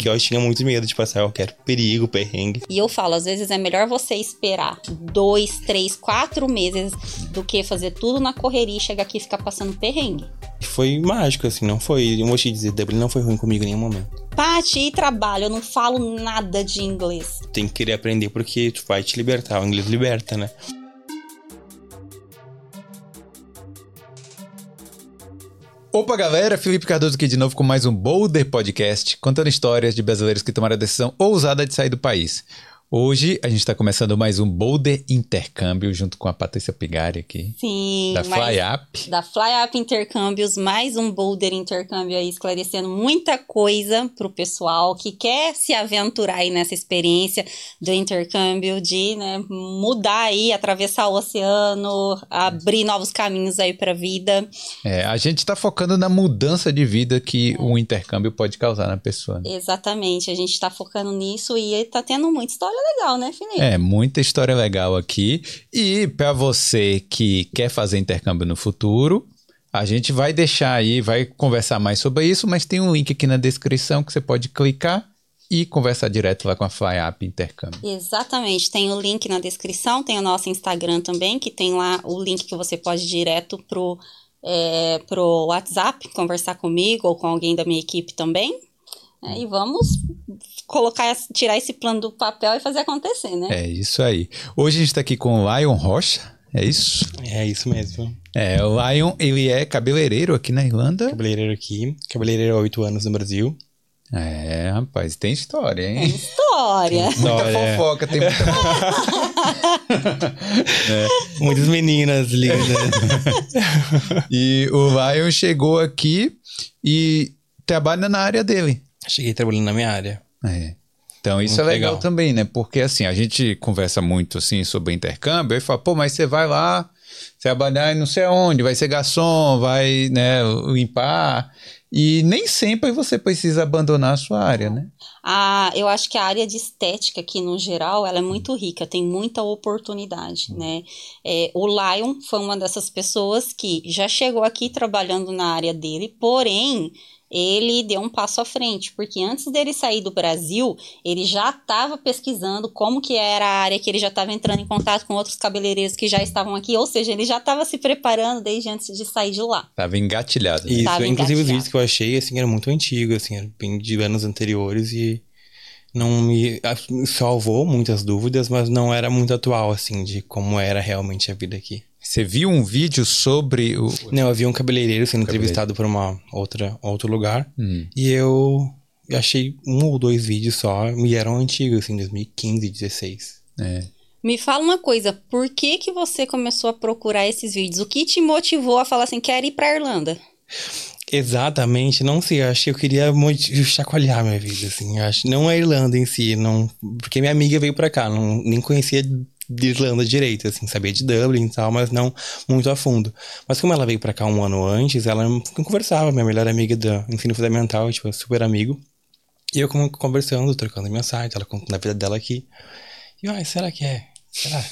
porque eu tinha muito medo de passar qualquer perigo, perrengue. E eu falo, às vezes é melhor você esperar dois, três, quatro meses do que fazer tudo na correria e chegar aqui e ficar passando perrengue. Foi mágico, assim, não foi. Eu vou te dizer, Dublin não foi ruim comigo em nenhum momento. Paty, e trabalho? Eu não falo nada de inglês. Tem que querer aprender porque tu vai te libertar. O inglês liberta, né? Opa, galera! Felipe Cardoso aqui de novo com mais um Boulder Podcast, contando histórias de brasileiros que tomaram a decisão ousada de sair do país. Hoje a gente está começando mais um Boulder Intercâmbio junto com a Patrícia Pigari aqui. Sim. Da mais- FlyUp. Da FlyUp Intercâmbios, mais um Boulder Intercâmbio aí, esclarecendo muita coisa pro pessoal que quer se aventurar aí nessa experiência do intercâmbio, de né, mudar aí, atravessar o oceano, abrir novos caminhos aí pra vida. É, a gente está focando na mudança de vida que o intercâmbio pode causar na pessoa. né? Exatamente, a gente tá focando nisso e tá tendo muita história legal, né, Felipe? É, muita história legal aqui. E para você que quer fazer intercâmbio no futuro, a gente vai deixar aí, vai conversar mais sobre isso, mas tem um link aqui na descrição que você pode clicar e conversar direto lá com a FlyUp Intercâmbio. Exatamente, tem o link na descrição, tem o nosso Instagram também, que tem lá o link que você pode ir direto pro, é, pro WhatsApp, conversar comigo ou com alguém da minha equipe também. É, e vamos colocar, esse- tirar esse plano do papel e fazer acontecer, né? É isso aí. Hoje a gente tá aqui com o Lion Rocha, é isso? É isso mesmo. É, o Lion, ele é cabeleireiro aqui na Irlanda. Cabeleireiro aqui. Cabeleireiro há oito anos no Brasil. É, rapaz, tem história, É hein? história. Muita História. fofoca, tem muita fofoca. Muitas meninas lindas. E o Lion chegou aqui e trabalha na área dele. Cheguei trabalhando na minha área. É. Então isso Muito é legal, legal. também, né? Porque assim, a gente conversa muito assim sobre intercâmbio, aí fala, pô, mas você vai lá trabalhar em não sei aonde, vai ser garçom, vai, né, limpar. E nem sempre você precisa abandonar a sua área, né? Ah, eu acho que a área de estética aqui no geral ela é muito rica, tem muita oportunidade, né? É, o Lion foi uma dessas pessoas que já chegou aqui trabalhando na área dele, porém ele deu um passo à frente, porque antes dele sair do Brasil, ele já estava pesquisando como que era a área, que ele já estava entrando em contato com outros cabeleireiros que já estavam aqui, ou seja, ele já estava se preparando desde antes de sair de lá. Tava engatilhado. né? Isso, Tava inclusive os engatilhado. vídeos que eu achei, assim, eram muito antigos, assim, eram bem de anos anteriores e não me salvou muitas dúvidas, mas não era muito atual, assim, de como era realmente a vida aqui. Você viu um vídeo sobre o. Não, eu vi um cabeleireiro sendo Cabeleireiro. entrevistado por uma outra outro lugar Hum. e eu, achei um ou dois vídeos só e eram antigos, assim, 2015, 16. É. Me fala uma coisa, por que que você começou a procurar esses vídeos? O que te motivou a falar assim, quero ir pra Irlanda? Exatamente, não sei, eu acho que eu queria chacoalhar minha vida, assim, eu acho, não a Irlanda em si, não, porque minha amiga veio pra cá, não, nem conhecia de Irlanda direito, assim, sabia de Dublin e tal, mas não muito a fundo. Mas como ela veio pra cá um ano antes, ela conversava, minha melhor amiga do ensino fundamental, tipo, super amigo, e eu conversando, trocando mensagem, ela contando a vida dela aqui, e ai, será que é? Será?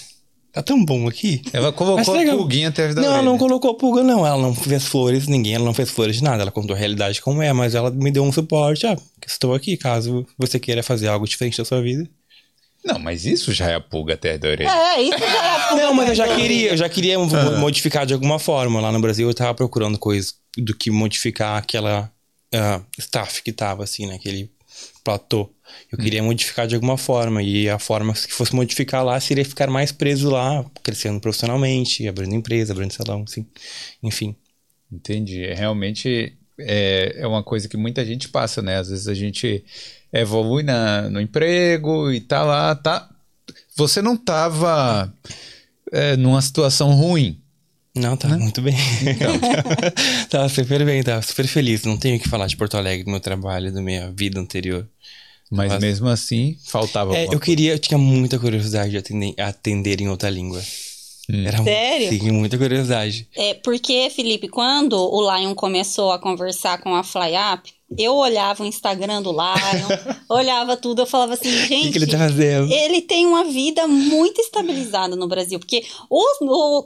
Tá tão bom aqui? Ela colocou a legal. pulguinha atrás da Não, ela não colocou pulga, não. Ela não fez flores, ninguém, ela não fez flores de nada. Ela contou a realidade como é, mas ela me deu um suporte. Ah, estou aqui, caso você queira fazer algo diferente da sua vida. Não, mas isso já é a pulga atrás da orelha. É, isso já é Não, mas eu já queria, eu já queria mo- modificar de alguma forma. Lá no Brasil eu tava procurando coisas do que modificar aquela ah, staff que tava assim, naquele platô. Eu queria modificar de alguma forma. E a forma que fosse modificar lá seria ficar mais preso lá, crescendo profissionalmente, abrindo empresa, abrindo salão, assim. Enfim. Entendi. É, realmente é, é uma coisa que muita gente passa, né? Às vezes a gente evolui na, no emprego e tá lá, tá. Você não tava é, numa situação ruim. Não, tá muito bem. tava super bem, tava super feliz. Não tenho o que falar de Porto Alegre, do meu trabalho, da minha vida anterior. Mas mesmo assim, faltava É, eu queria, eu tinha muita curiosidade de atender, atender em outra língua. Era Sério? Sim, muita curiosidade. É, porque, Felipe, quando o Lion começou a conversar com a FlyUp, Eu olhava o Instagram do Lion, olhava tudo, eu falava assim, O gente. que, que ele tá fazendo? Ele tem uma vida muito estabilizada no Brasil, porque o,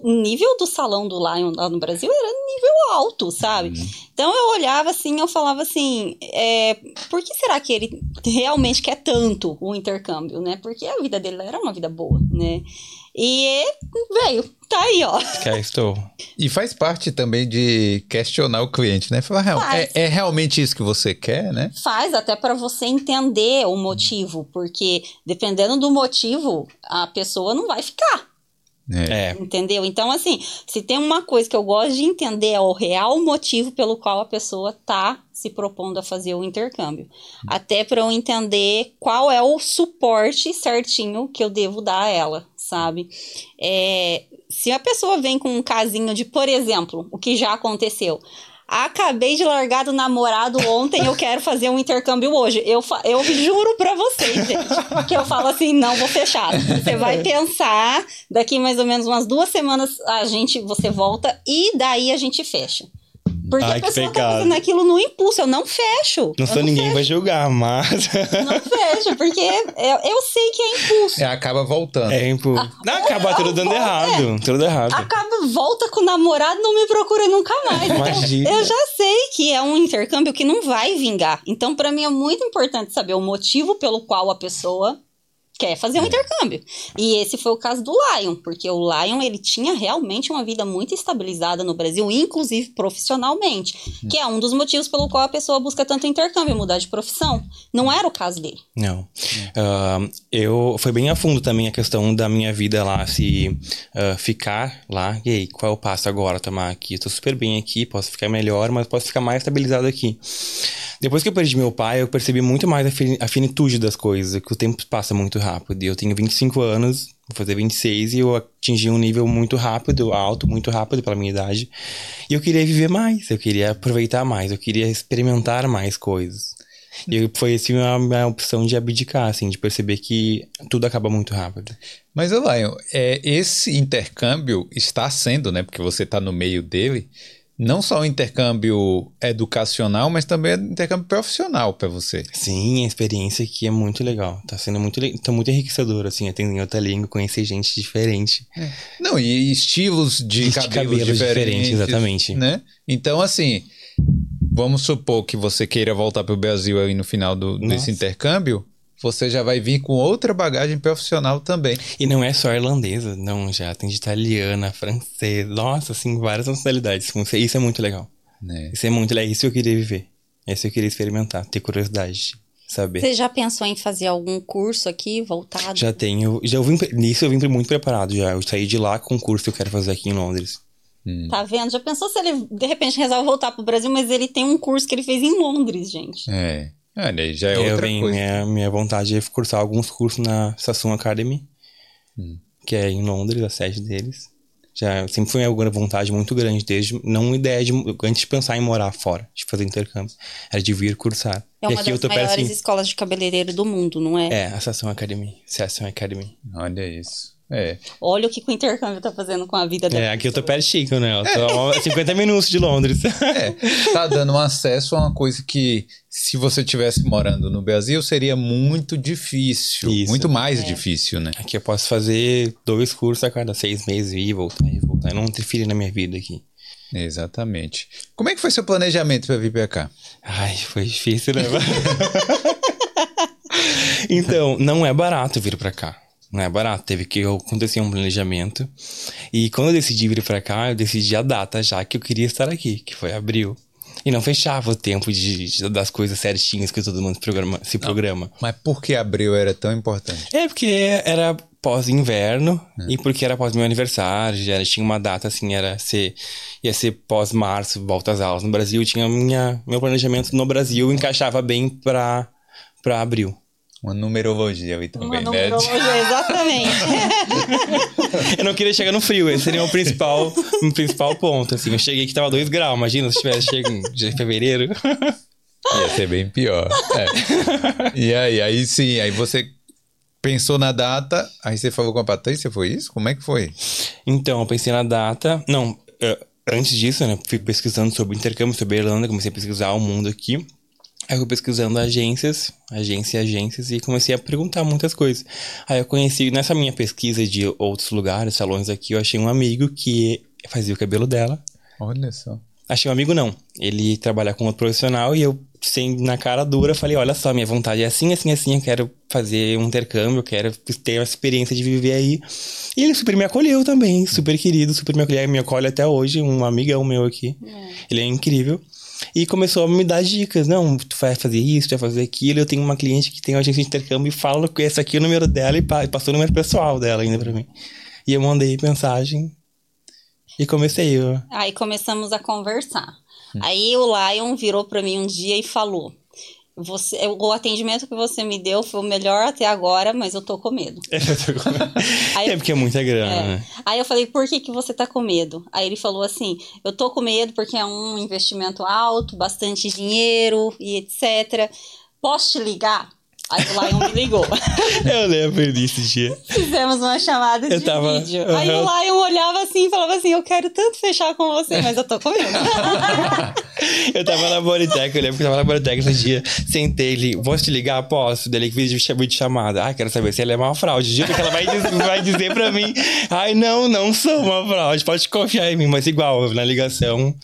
o nível do salão do Lion lá no Brasil era nível alto, sabe? Então eu olhava assim, eu falava assim, é, por que será que ele realmente quer tanto o intercâmbio, né? Porque a vida dele era uma vida boa, né? E veio, tá aí, ó. Cá estou. E faz parte também de questionar o cliente, né? Falar, "Real, Faz. é, é realmente isso que você quer, né? Faz até para você entender o motivo, porque dependendo do motivo, a pessoa não vai ficar. É. É. Entendeu? Então, assim, se tem uma coisa que eu gosto de entender é o real motivo pelo qual a pessoa tá se propondo a fazer o intercâmbio. Até para eu entender qual é o suporte certinho que eu devo dar a ela, sabe? É, se a pessoa vem com um casinho de, por exemplo, o que já aconteceu. Acabei de largar do namorado ontem, eu quero fazer um intercâmbio hoje. Eu, eu juro pra vocês, gente, que eu falo assim, não vou fechar. Você vai pensar, daqui mais ou menos umas duas semanas a gente, você volta e daí a gente fecha. Porque Ai, a pessoa tá fazendo aquilo no impulso, eu não fecho. Não sou ninguém vai julgar, mas. Não fecho, porque eu, eu sei que é impulso. É, acaba voltando. É. Não, acaba tudo dando errado. Tudo errado. Acaba, volta com o namorado, não me procura nunca mais. Então, Imagina. eu já sei que é um intercâmbio que não vai vingar. Então, pra mim, é muito importante saber o motivo pelo qual a pessoa quer fazer um intercâmbio. E esse foi o caso do Lion, porque o Lion, ele tinha realmente uma vida muito estabilizada no Brasil, inclusive profissionalmente, que é um dos motivos pelo qual a pessoa busca tanto intercâmbio, mudar de profissão. Não era o caso dele. Não. Ah, eu foi bem a fundo também a questão da minha vida lá, se ah, ficar lá. E aí, qual é o passo agora, tomar aqui? Tô super bem aqui, posso ficar melhor, mas posso ficar mais estabilizado aqui. Depois que eu perdi meu pai, eu percebi muito mais a a finitude das coisas, que o tempo passa muito rápido. E eu tenho 25 anos, vou fazer 26, e eu atingi um nível muito rápido, alto, muito rápido pela minha idade. E eu queria viver mais, eu queria aproveitar mais, eu queria experimentar mais coisas. E foi assim a minha opção de abdicar, assim, de perceber que tudo acaba muito rápido. Mas, Lion, é, esse intercâmbio está sendo, né? Porque você está no meio dele, não só um intercâmbio educacional, mas também um intercâmbio profissional para você. Sim, a experiência aqui é muito legal. Tá sendo muito, tá muito enriquecedor, assim, aprender outra língua, conhecer gente diferente. Não, e estilos de, De cabelos, cabelos diferentes, diferentes, exatamente. Né? Então, assim, vamos supor que você queira voltar para o Brasil aí no final do, desse intercâmbio, você já vai vir com outra bagagem profissional também. E não é só irlandesa, não, já tem de italiana, francesa, nossa, assim, várias nacionalidades. Isso é muito legal. Né? Isso é muito legal, isso que eu queria viver. Isso eu queria experimentar, ter curiosidade, de saber. Você já pensou em fazer algum curso aqui voltado? Já tenho, já eu vim, nisso eu vim muito preparado já. Eu saí de lá com o curso que eu quero fazer aqui em Londres. Tá vendo? Já pensou se ele de repente resolve voltar pro Brasil, mas ele tem um curso que ele fez em Londres, gente. É. Olha, aí já é eu outra venho, coisa. minha, minha vontade é cursar alguns cursos na Sassoon Academy, Hum. que é em Londres, a sede deles. Já sempre foi uma vontade muito grande, desde não uma ideia de antes de pensar em morar fora, de fazer intercâmbio, era de vir cursar. É e uma aqui eu das tô perto maiores assim, escolas de cabeleireiro do mundo, não é? é, a Sassoon Academy, Sassoon Academy. Olha isso. É. Olha o que, o intercâmbio tá fazendo com a vida da É, aqui eu tô pessoa. pertinho, né? Eu tô a 50 minutos de Londres. É, tá dando um acesso a uma coisa que, se você tivesse morando no Brasil, seria muito difícil. Isso. Muito mais difícil, né? Aqui eu posso fazer dois cursos a cada seis meses e ir, voltar e voltar. Eu não interfere na minha vida aqui. Exatamente. Como é que foi seu planejamento para vir pra cá? Ai, foi difícil, né? então, não é barato vir pra cá. Não é barato. Teve que acontecer um planejamento. E quando eu decidi vir pra cá, eu decidi a data já que eu queria estar aqui, que foi abril. E não fechava o tempo de, de- das coisas certinhas que todo mundo programa- se programa. Mas por que abril era tão importante? É porque era pós-inverno e porque era pós meu aniversário, já tinha uma data assim, era ser ia ser pós-março, volta às aulas no Brasil, tinha minha meu planejamento no Brasil encaixava bem pra para abril. Uma numerologia ali também, Uma né? numerologia, exatamente. Eu não queria chegar no frio, esse seria o principal, o principal ponto, assim. Eu cheguei que tava 2 graus, imagina se tivesse chego em fevereiro. Ia ser bem pior. É. E aí, aí sim, aí você pensou na data, aí você falou com a Patrícia, foi isso? Como é que foi? Então, eu pensei na data. Não, antes disso, né? Fui pesquisando sobre intercâmbio, sobre a Irlanda, comecei a pesquisar o mundo aqui. Aí eu pesquisando agências, agências e agências, e comecei a perguntar muitas coisas. Aí eu conheci, nessa minha pesquisa de outros lugares, salões aqui, eu achei um amigo que fazia o cabelo dela. Olha só. Achei um amigo não. Ele trabalha com outro profissional e eu, sem na cara dura, falei: olha só, minha vontade é assim, assim, assim, eu quero fazer um intercâmbio, eu quero ter a experiência de viver aí. E ele super me acolheu também, super querido, super me acolheu, me acolhe até hoje, um amigão meu aqui. Ele é incrível. E começou a me dar dicas. Não, tu vai fazer isso, tu vai fazer aquilo. Eu tenho uma cliente que tem uma agência de intercâmbio e fala que esse aqui é o número dela e pa- passou o número pessoal dela ainda pra mim. E eu mandei mensagem e comecei. Eu, Aí começamos a conversar. Aí o Lion virou pra mim um dia e falou: você, o atendimento que você me deu foi o melhor até agora, mas eu tô com medo. Aí- é porque é muita grana, É. né? Aí eu falei, por que, que você tá com medo? Aí ele falou assim: eu tô com medo porque é um investimento alto, bastante dinheiro e etc. Posso te ligar? Aí o Lion me ligou. Eu lembro desse dia. Fizemos uma chamada de Eu tava- vídeo. Aí o. Lion olhava assim e falava assim: eu quero tanto fechar com você, mas eu tô com medo. Eu tava na Bodytech, eu lembro que eu tava na Bodytech esse dia, sentei ele, posso te ligar? Posso. Daí ele fez de chamada. Ai, quero saber se ela é uma fraude. Juro que ela vai dizer, vai dizer pra mim, ai, não, não sou uma fraude, pode confiar em mim, mas igual, na ligação.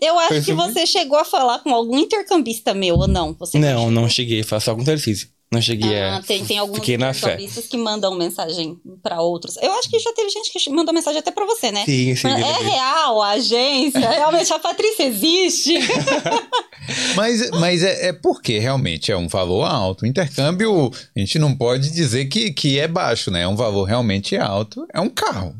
Eu acho que você chegou a falar com algum intercambista meu ou não? Você Não, não cheguei, faço só com Tarcísio. Não cheguei Ah, a... tem, tem alguns Fiquei na fé. que mandam mensagem pra outros. Eu acho que já teve gente que mandou mensagem até pra você, né? Sim, sim. É real a agência? Realmente a Patrícia existe? Mas, mas é, é porque realmente é um valor alto. O intercâmbio, a gente não pode dizer que, que é baixo, né? É um valor realmente alto. É um carro.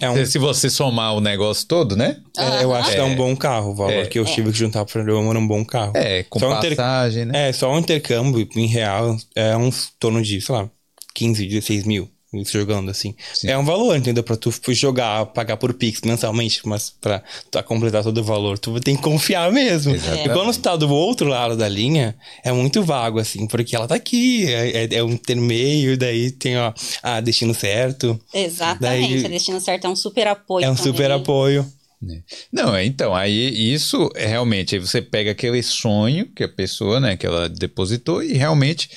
É um, Se você somar o negócio todo, né? é, eu acho que é um bom carro, o valor É. que eu tive que juntar pra eu um bom carro. É, com Só um inter- passagem, né? É, só um intercâmbio em real é uns torno de, sei lá, 15, 16 mil. Jogando assim. Sim. É um valor, entendeu? Pra tu jogar, pagar por Pix mensalmente, mas pra tu completar todo o valor, tu tem que confiar mesmo. Exatamente. E quando tu tá do outro lado da linha, é muito vago, assim, porque ela tá aqui, é, é, é um intermeio, daí tem, ó, ah, destino certo, Exatamente. Daí- A Destino Certo é um super apoio é um também. super apoio. Não, é, então, aí isso é realmente, aí você pega aquele sonho que a pessoa, né, que ela depositou e realmente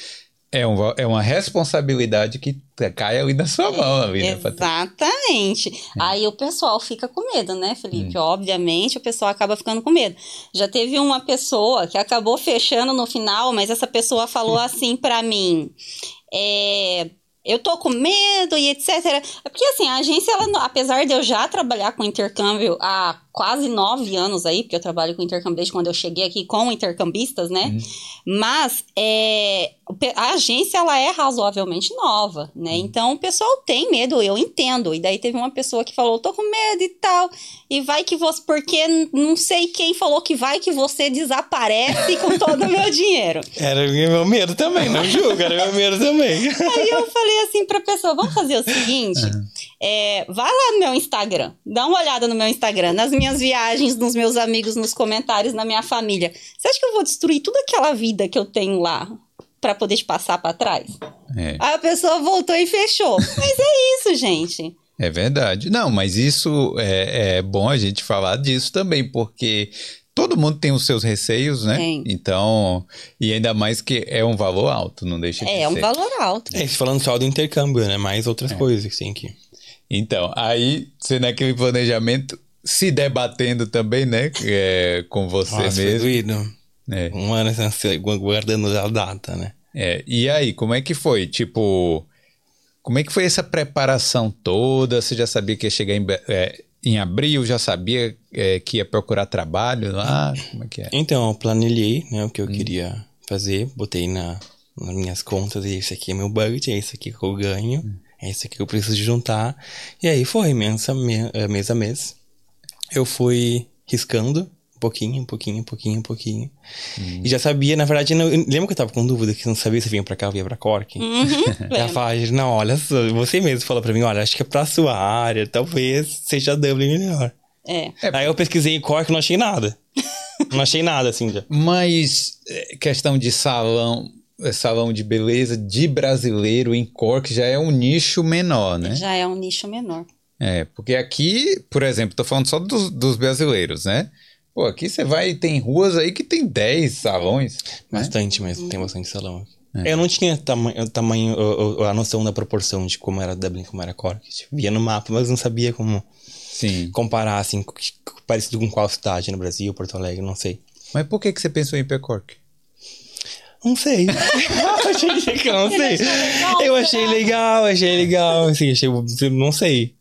é, um, é uma responsabilidade que cai ali na sua mão, ali, né, Patrícia? Exatamente. Aí o pessoal fica com medo, né, Felipe? Obviamente o pessoal acaba ficando com medo. Já teve uma pessoa que acabou fechando no final, mas essa pessoa falou assim pra mim: é, eu tô com medo e etc. É porque assim, a agência, ela, apesar de eu já trabalhar com intercâmbio há quase nove anos aí, porque eu trabalho com intercâmbio desde quando eu cheguei aqui com intercambistas, né? Mas é, a agência ela é razoavelmente nova, né? Então o pessoal tem medo, eu entendo. E daí teve uma pessoa que falou, tô com medo e tal. E vai que você. Porque não sei quem falou que vai que você desaparece com todo o meu dinheiro. Era meu medo também, não julga, era meu medo também. Aí eu falei assim pra pessoa: vamos fazer o seguinte: é, vai lá no meu Instagram, dá uma olhada no meu Instagram, nas minhas viagens, nos meus amigos, nos comentários, na minha família. Você acha que eu vou destruir toda aquela vida que eu tenho lá pra poder te passar pra trás? É. Aí a pessoa voltou e fechou. Mas é isso, gente. É verdade. Não, mas isso é, é bom a gente falar disso também, porque todo mundo tem os seus receios, né? Tem. Então, e ainda mais que é um valor alto, não deixa de É, é um ser. valor alto. É, isso falando só do intercâmbio, né? Mais É. outras coisas que tem que. Então, aí você naquele planejamento se debatendo também, né? É, com você Nossa, foi mesmo. doído. É. Um ano guardando a data, né? É, e aí, como é que foi? Tipo, como é que foi essa preparação toda? Você já sabia que ia chegar em, é, em abril? Já sabia é, que ia procurar trabalho lá? Como é que é? Então, eu planilhei né, o que Hum. eu queria fazer, botei na, nas minhas contas, esse aqui é meu budget, é esse aqui que eu ganho, Hum. É esse aqui que eu preciso juntar. E aí foi, mês a, me- eh, mês, a mês. Eu fui riscando um pouquinho, um pouquinho, um pouquinho, um pouquinho. Hum. E já sabia, na verdade, não, lembra que eu tava com dúvida que não sabia se vinha pra cá ou vinha pra Cork? Uhum, Ela fala, não, olha só, você mesmo falou pra mim, olha, acho que é pra sua área, talvez seja Dublin melhor. É. Aí eu pesquisei em Cork e não achei nada. não achei nada, assim, já. Mas é, questão de salão, é, salão de beleza de brasileiro em Cork já é um nicho menor, né? Já é um nicho menor. É, porque aqui, por exemplo, tô falando só dos, dos brasileiros, né? Pô, aqui você vai, tem ruas aí que tem 10 salões. né? Bastante mesmo, tem bastante salão aqui. Eu não tinha tamanho, tamanho o- o- a noção da proporção de como era Dublin, como era Cork. Tipo, via no mapa, mas não sabia como Sim. comparar, assim, com- parecido com qual cidade no Brasil, Porto Alegre, não sei. Mas por que, que você pensou em ir pra Cork? Não sei. eu achei legal, não sei. Eu achei legal, achei legal, assim, achei, não sei.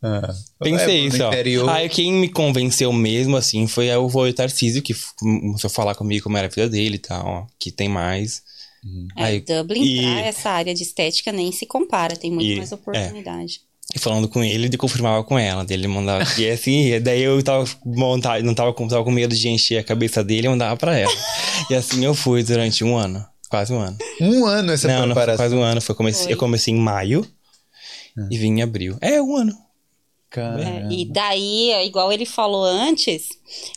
Pensei É, isso, no ó. interior. Aí quem me convenceu mesmo, assim, foi o o Tarcísio, que começou a falar comigo como era a vida dele e tal, que tem mais. É, Aí, Dublin, e- pra essa área de estética, nem se compara, tem muito E- mais oportunidade. E falando com ele, ele confirmava com ela. Ele mandava. E assim, e daí eu tava montado, não tava com, tava com medo de encher a cabeça dele e mandava pra ela. e assim eu fui durante um ano. Quase um ano. Um ano essa não, não preparação. quase um ano. Foi comecei, Foi. Eu comecei em maio e vim em abril. É, um ano. Caramba. É, e daí, igual ele falou antes,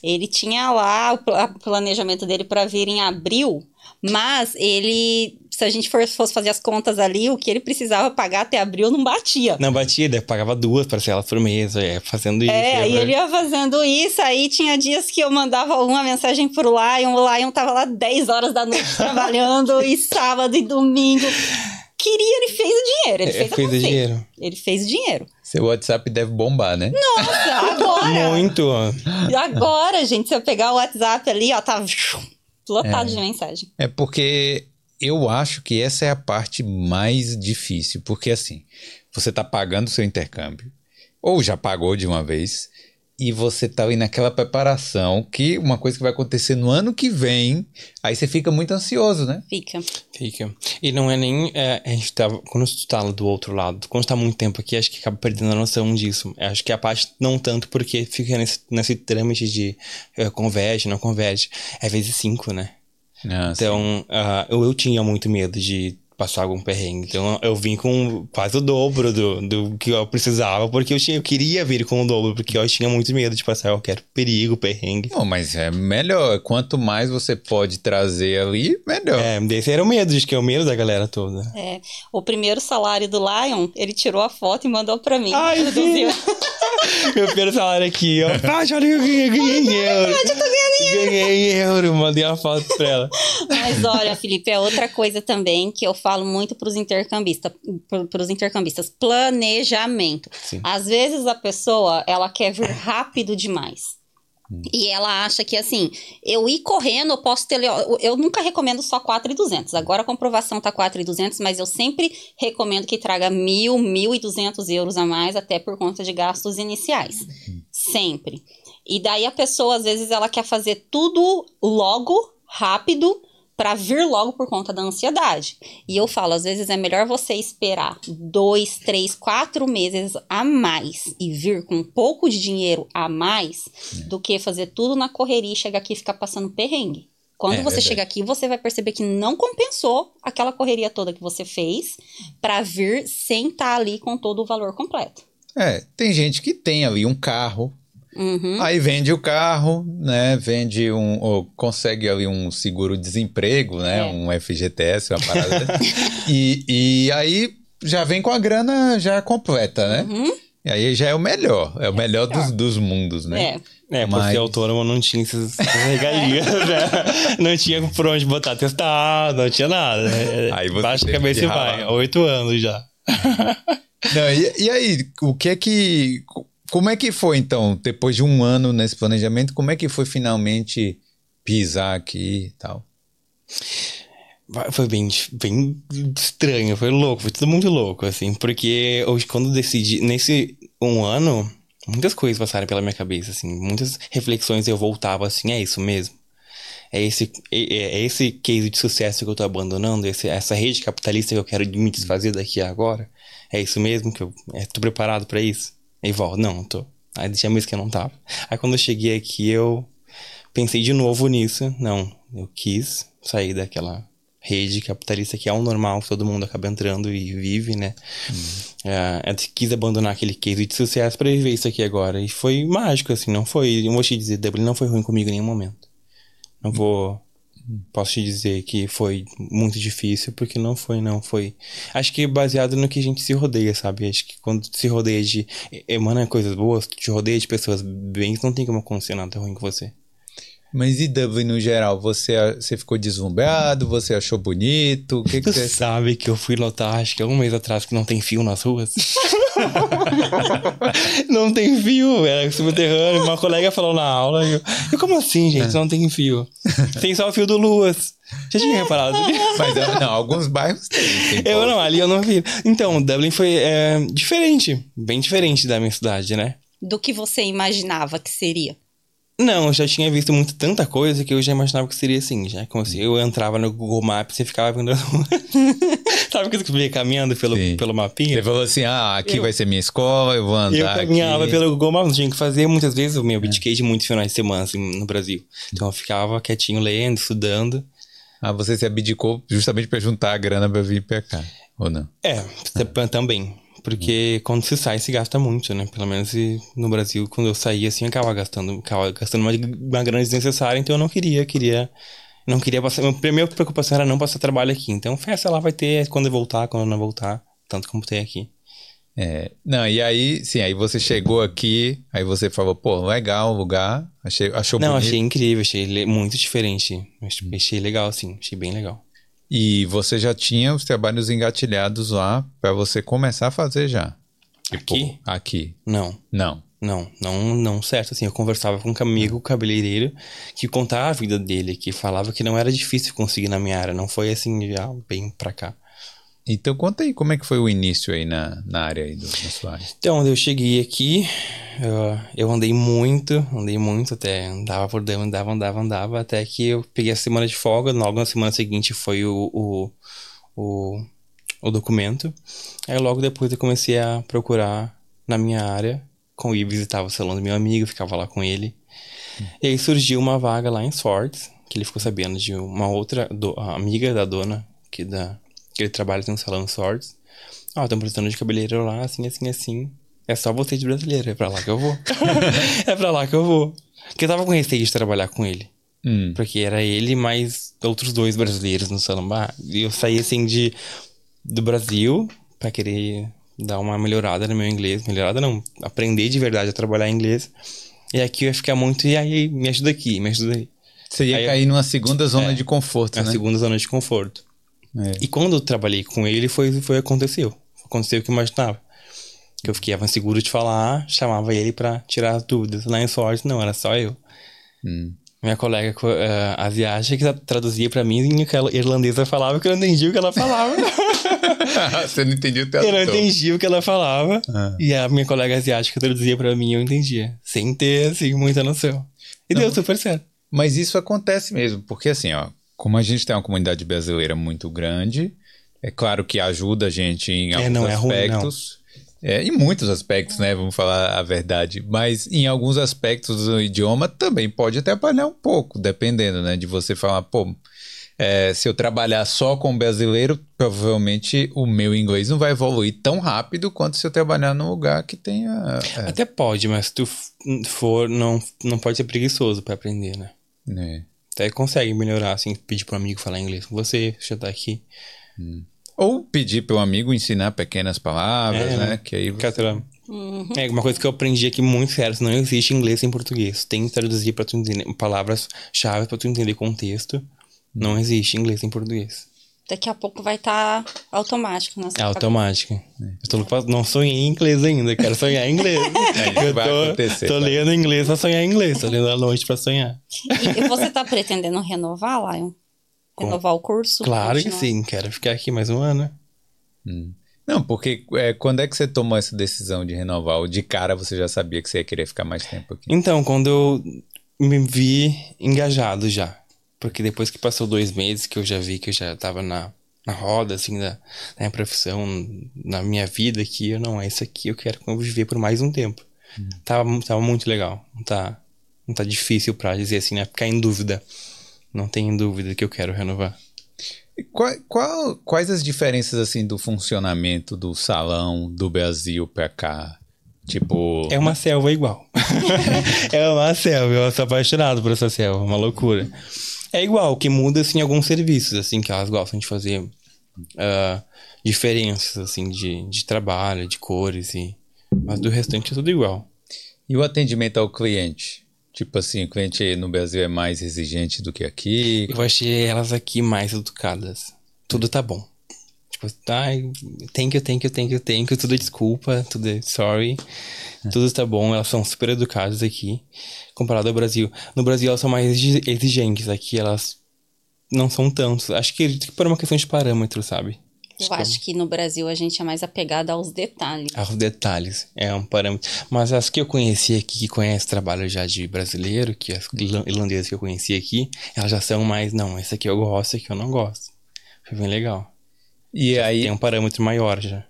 ele tinha lá o pla- planejamento dele para vir em abril, mas ele, se a gente for- fosse fazer as contas ali, o que ele precisava pagar até abril não batia. Na batida, eu pagava duas parcelas por mês, é, fazendo isso. É, aí eu- ele ia fazendo isso, aí tinha dias que eu mandava uma mensagem pro Lion, o Lion tava lá 10 horas da noite trabalhando, e sábado e domingo. Queria, ele fez o dinheiro, ele É, fez fez o dinheiro. Ele fez o dinheiro. Seu WhatsApp deve bombar, né? Nossa, agora! Muito. E Agora, gente, se eu pegar o WhatsApp ali, ó, tá lotado É. de mensagem. É porque eu acho que essa é a parte mais difícil, porque assim, você tá pagando seu intercâmbio, ou já pagou de uma vez, e você tá aí naquela preparação que uma coisa que vai acontecer no ano que vem, aí você fica muito ansioso, né? Fica. Fica. E não é nem. é, a gente tava. Quando tu tá lá do outro lado, quando tá muito tempo aqui, acho que acaba perdendo a noção disso. Acho que a parte não tanto porque fica nesse, nesse trâmite de é, converge, não converge. É vezes cinco, né? Ah, Então, ah, eu, eu tinha muito medo de passar algum perrengue. Então, eu vim com quase o dobro do, do que eu precisava, porque eu, tinha, eu queria vir com o dobro, porque eu tinha muito medo de passar qualquer perigo, perrengue. Não, mas é melhor. Quanto mais você pode trazer ali, melhor. É, desse era o medo, acho que é o medo da galera toda. É, o primeiro salário do Lion, ele tirou a foto e mandou pra mim. Ai. Meu primeiro salário aqui, ó. Paty, olha que eu ganhei, ganhei em euro. Ganhei em euro, mandei uma foto pra ela. Mas olha, Felipe, é outra coisa também que eu falo muito pros intercambistas, pro, pros intercambistas, planejamento. Sim. Às vezes a pessoa, ela quer vir rápido demais. E ela acha que assim, eu ir correndo, eu posso ter. Eu, eu nunca recomendo só 4,200. Agora a comprovação tá 4,200, mas eu sempre recomendo que traga mil, 1.200 euros a mais, até por conta de gastos iniciais. Sempre. E daí a pessoa, às vezes, ela quer fazer tudo logo, rápido, para vir logo por conta da ansiedade. E eu falo, às vezes é melhor você esperar dois, três, quatro meses a mais e vir com um pouco de dinheiro a mais do que fazer tudo na correria e chegar aqui e ficar passando perrengue. Quando É, você verdade. chega aqui, você vai perceber que não compensou aquela correria toda que você fez para vir sem estar ali com todo o valor completo. É, tem gente que tem ali um carro, Uhum. aí vende o carro, né? Vende um. Ou consegue ali um seguro-desemprego, né? É. Um FGTS, uma parada. e, e aí já vem com a grana já completa, né? Uhum. E aí já é o melhor. É o melhor, melhor. Dos, dos mundos, né? É. É, porque Mas- autônomo não tinha essas regalias, né? Não tinha por onde botar testado, não tinha nada. né? Aí você Baixa a cabeça e vai. Oito anos já. Não, e, e aí, o que é que. Como é que foi, então, depois de um ano nesse planejamento, como é que foi finalmente pisar aqui e tal? Foi bem, bem estranho, foi louco, foi tudo muito louco, assim, porque hoje, quando decidi, nesse um ano, muitas coisas passaram pela minha cabeça, assim, muitas reflexões eu voltava assim, é isso mesmo? É esse, é, é esse case de sucesso que eu tô abandonando? Esse, essa rede capitalista que eu quero me desfazer daqui a agora? É isso mesmo que eu é, tô preparado pra isso? Aí volta, não, não tô. Aí tinha mês que eu não tava. Aí quando eu cheguei aqui, eu pensei de novo nisso. Não, eu quis sair daquela rede capitalista que é o normal, todo mundo acaba entrando e vive, né? É, eu quis abandonar aquele case de sucesso pra viver isso aqui agora. E foi mágico, assim, não foi. Eu vou te dizer, Dublin não foi ruim comigo em nenhum momento. Não vou. Posso te dizer que foi muito difícil, porque não foi, não foi. Acho que baseado no que a gente se rodeia, sabe? Acho que quando se rodeia de. emana coisas boas, te rodeia de pessoas bem, não tem como acontecer nada ruim com você. Mas e Dublin no geral? Você, você ficou deslumbrado? Você achou bonito? O que, que você sabe que eu fui notar, acho que é um mês atrás, que não tem fio nas ruas? não tem fio, era subterrâneo. Uma colega falou na aula. E eu, e como assim, gente? Não tem fio. Tem só o fio do Luas. Já tinha reparado? Mas não, alguns bairros tem. tem eu não, ali eu não vi. Então, Dublin foi é, diferente. Bem diferente da minha cidade, né? Do que você imaginava que seria. Não, eu já tinha visto muito tanta coisa que eu já imaginava que seria assim, já. Como assim, eu entrava no Google Maps e ficava vendo. Sabe que eu ia caminhando pelo, pelo mapinha? Você falou assim: ah, aqui eu, vai ser minha escola, eu vou andar. Eu caminhava aqui. pelo Google Maps, não tinha que fazer muitas vezes o meu de muitos finais de semana assim, no Brasil. Então eu ficava quietinho lendo, estudando. Ah, você se abdicou justamente para juntar a grana para vir para cá, ou não? É, ah. também. Porque quando se sai, se gasta muito, né? Pelo menos no Brasil, quando eu saía, assim, eu acabava gastando, acabava gastando uma, uma grana desnecessária, então eu não queria, queria. Não queria passar. Minha primeira preocupação era não passar trabalho aqui. Então, festa lá vai ter quando eu voltar, quando eu não voltar. Tanto como tem aqui. É, não, e aí, sim, aí você chegou aqui, aí você falou, pô, legal o lugar, achei, achou Não, bonito. achei incrível, achei muito diferente. Achei legal, sim, achei bem legal. E você já tinha os trabalhos engatilhados lá para você começar a fazer já? Tipo, aqui? Aqui. Não. Não. Não, não, não certo. Assim, eu conversava com um amigo cabeleireiro que contava a vida dele, que falava que não era difícil conseguir na minha área. Não foi assim, já bem pra cá. Então conta aí como é que foi o início aí na, na área aí do, na. Então, eu cheguei aqui, eu, eu andei muito, andei muito até, andava por dentro, andava, andava, andava, até que eu peguei a semana de folga, logo na semana seguinte foi o, o, o, o documento. Aí logo depois eu comecei a procurar na minha área, com ir visitar o salão do meu amigo, ficava lá com ele. Hum. E aí surgiu uma vaga lá em Swords, que ele ficou sabendo de uma outra do, amiga da dona, que da ele trabalha em um salão Swords. Ó, oh, estão precisando de cabeleireiro lá, assim, assim, assim. É só você de brasileiro, é pra lá que eu vou. é pra lá que eu vou. Porque eu tava com receio de trabalhar com ele. Hum. Porque era ele mais outros dois brasileiros no salão. E eu saí assim de do Brasil para querer dar uma melhorada no meu inglês. Melhorada não, aprender de verdade a trabalhar em inglês. E aqui eu ia ficar muito, e aí me ajuda aqui, me ajuda aí. Você ia aí cair eu, numa segunda zona é, de conforto, né? Segunda zona de conforto. É. E quando eu trabalhei com ele, foi, foi aconteceu. Aconteceu o que eu imaginava. Que eu fiquei inseguro de falar, chamava ele para tirar as dúvidas. Lá em sorte, não, era só eu. Hum. Minha colega uh, asiática que traduzia para mim e aquela irlandesa falava que eu não entendia o que ela falava. Você não entendia o que ela Eu não entendia o que ela falava. Ah. E a minha colega asiática traduzia para mim e eu entendia. Sem ter, assim, muita noção. E não, deu super certo. Mas isso acontece mesmo, porque assim, ó, como a gente tem uma comunidade brasileira muito grande, é claro que ajuda a gente em é, alguns é, aspectos. É, é, em muitos aspectos, né? Vamos falar a verdade. Mas em alguns aspectos do idioma também pode atrapalhar um pouco, dependendo, né? De você falar, pô, é, se eu trabalhar só com brasileiro, provavelmente o meu inglês não vai evoluir tão rápido quanto se eu trabalhar num lugar que tenha. É. Até pode, mas se tu for, não, não pode ser preguiçoso para aprender, né? É até consegue melhorar, assim, pedir para um amigo falar inglês com você, já tá aqui. Hum. Ou pedir para o amigo ensinar pequenas palavras, é, né? né? Que aí você... Uhum. É uma coisa que eu aprendi aqui muito sério, não existe inglês em português. Tem que traduzir para tu entender palavras-chave para tu entender contexto. Hum. Não existe inglês em português. Daqui a pouco vai estar tá automático, né? É automático. Eu tô, não sonhei em inglês ainda, quero sonhar em inglês. É, eu vai tô, acontecer, tô tá? lendo inglês pra sonhar em inglês, tô lendo à noite pra sonhar. E, e você tá pretendendo renovar, Lion? Renovar Com... o curso? Claro que sim, quero ficar aqui mais um ano. Hum. Não, porque é, quando é que você tomou essa decisão de renovar? Ou de cara você já sabia que você ia querer ficar mais tempo aqui? Então, quando eu me vi engajado já. Porque depois que passou dois meses que eu já vi que eu já tava na, na roda, assim, da, minha profissão, na minha vida, que eu não, é isso aqui, eu quero conviver por mais um tempo. Hum. Tava, tava muito legal. Não tá, não tá difícil pra dizer assim, né? Ficar em dúvida. Não tenho dúvida que eu quero renovar. Qual, qual, quais as diferenças, assim, do funcionamento do salão do Brasil pra cá? Tipo. É uma selva igual. é uma selva. Eu sou apaixonado por essa selva. Uma loucura. É igual, o que muda, assim, alguns serviços, assim, que elas gostam de fazer uh, diferenças, assim, de, de trabalho, de cores, e... mas do restante é tudo igual. E o atendimento ao cliente? Tipo assim, o cliente no Brasil é mais exigente do que aqui. Eu achei elas aqui mais educadas. Tudo tá bom. Tipo, ai, thank you, thank you, thank you, thank you, tudo é desculpa, tudo é sorry. Tudo tá bom, elas são super educadas aqui, comparado ao Brasil. No Brasil elas são mais exi- exigentes, aqui elas não são tantos. Acho que por uma questão de parâmetro, sabe? Eu acho que no Brasil a gente é mais apegado aos detalhes. Aos detalhes, é um parâmetro. Mas as que eu conheci aqui, que conhecem o trabalho já de brasileiro, que as irlan- irlandesas que eu conheci aqui, elas já são mais, não, esse aqui eu gosto, esse aqui eu não gosto. Foi bem legal. E aí, Tem um parâmetro maior já.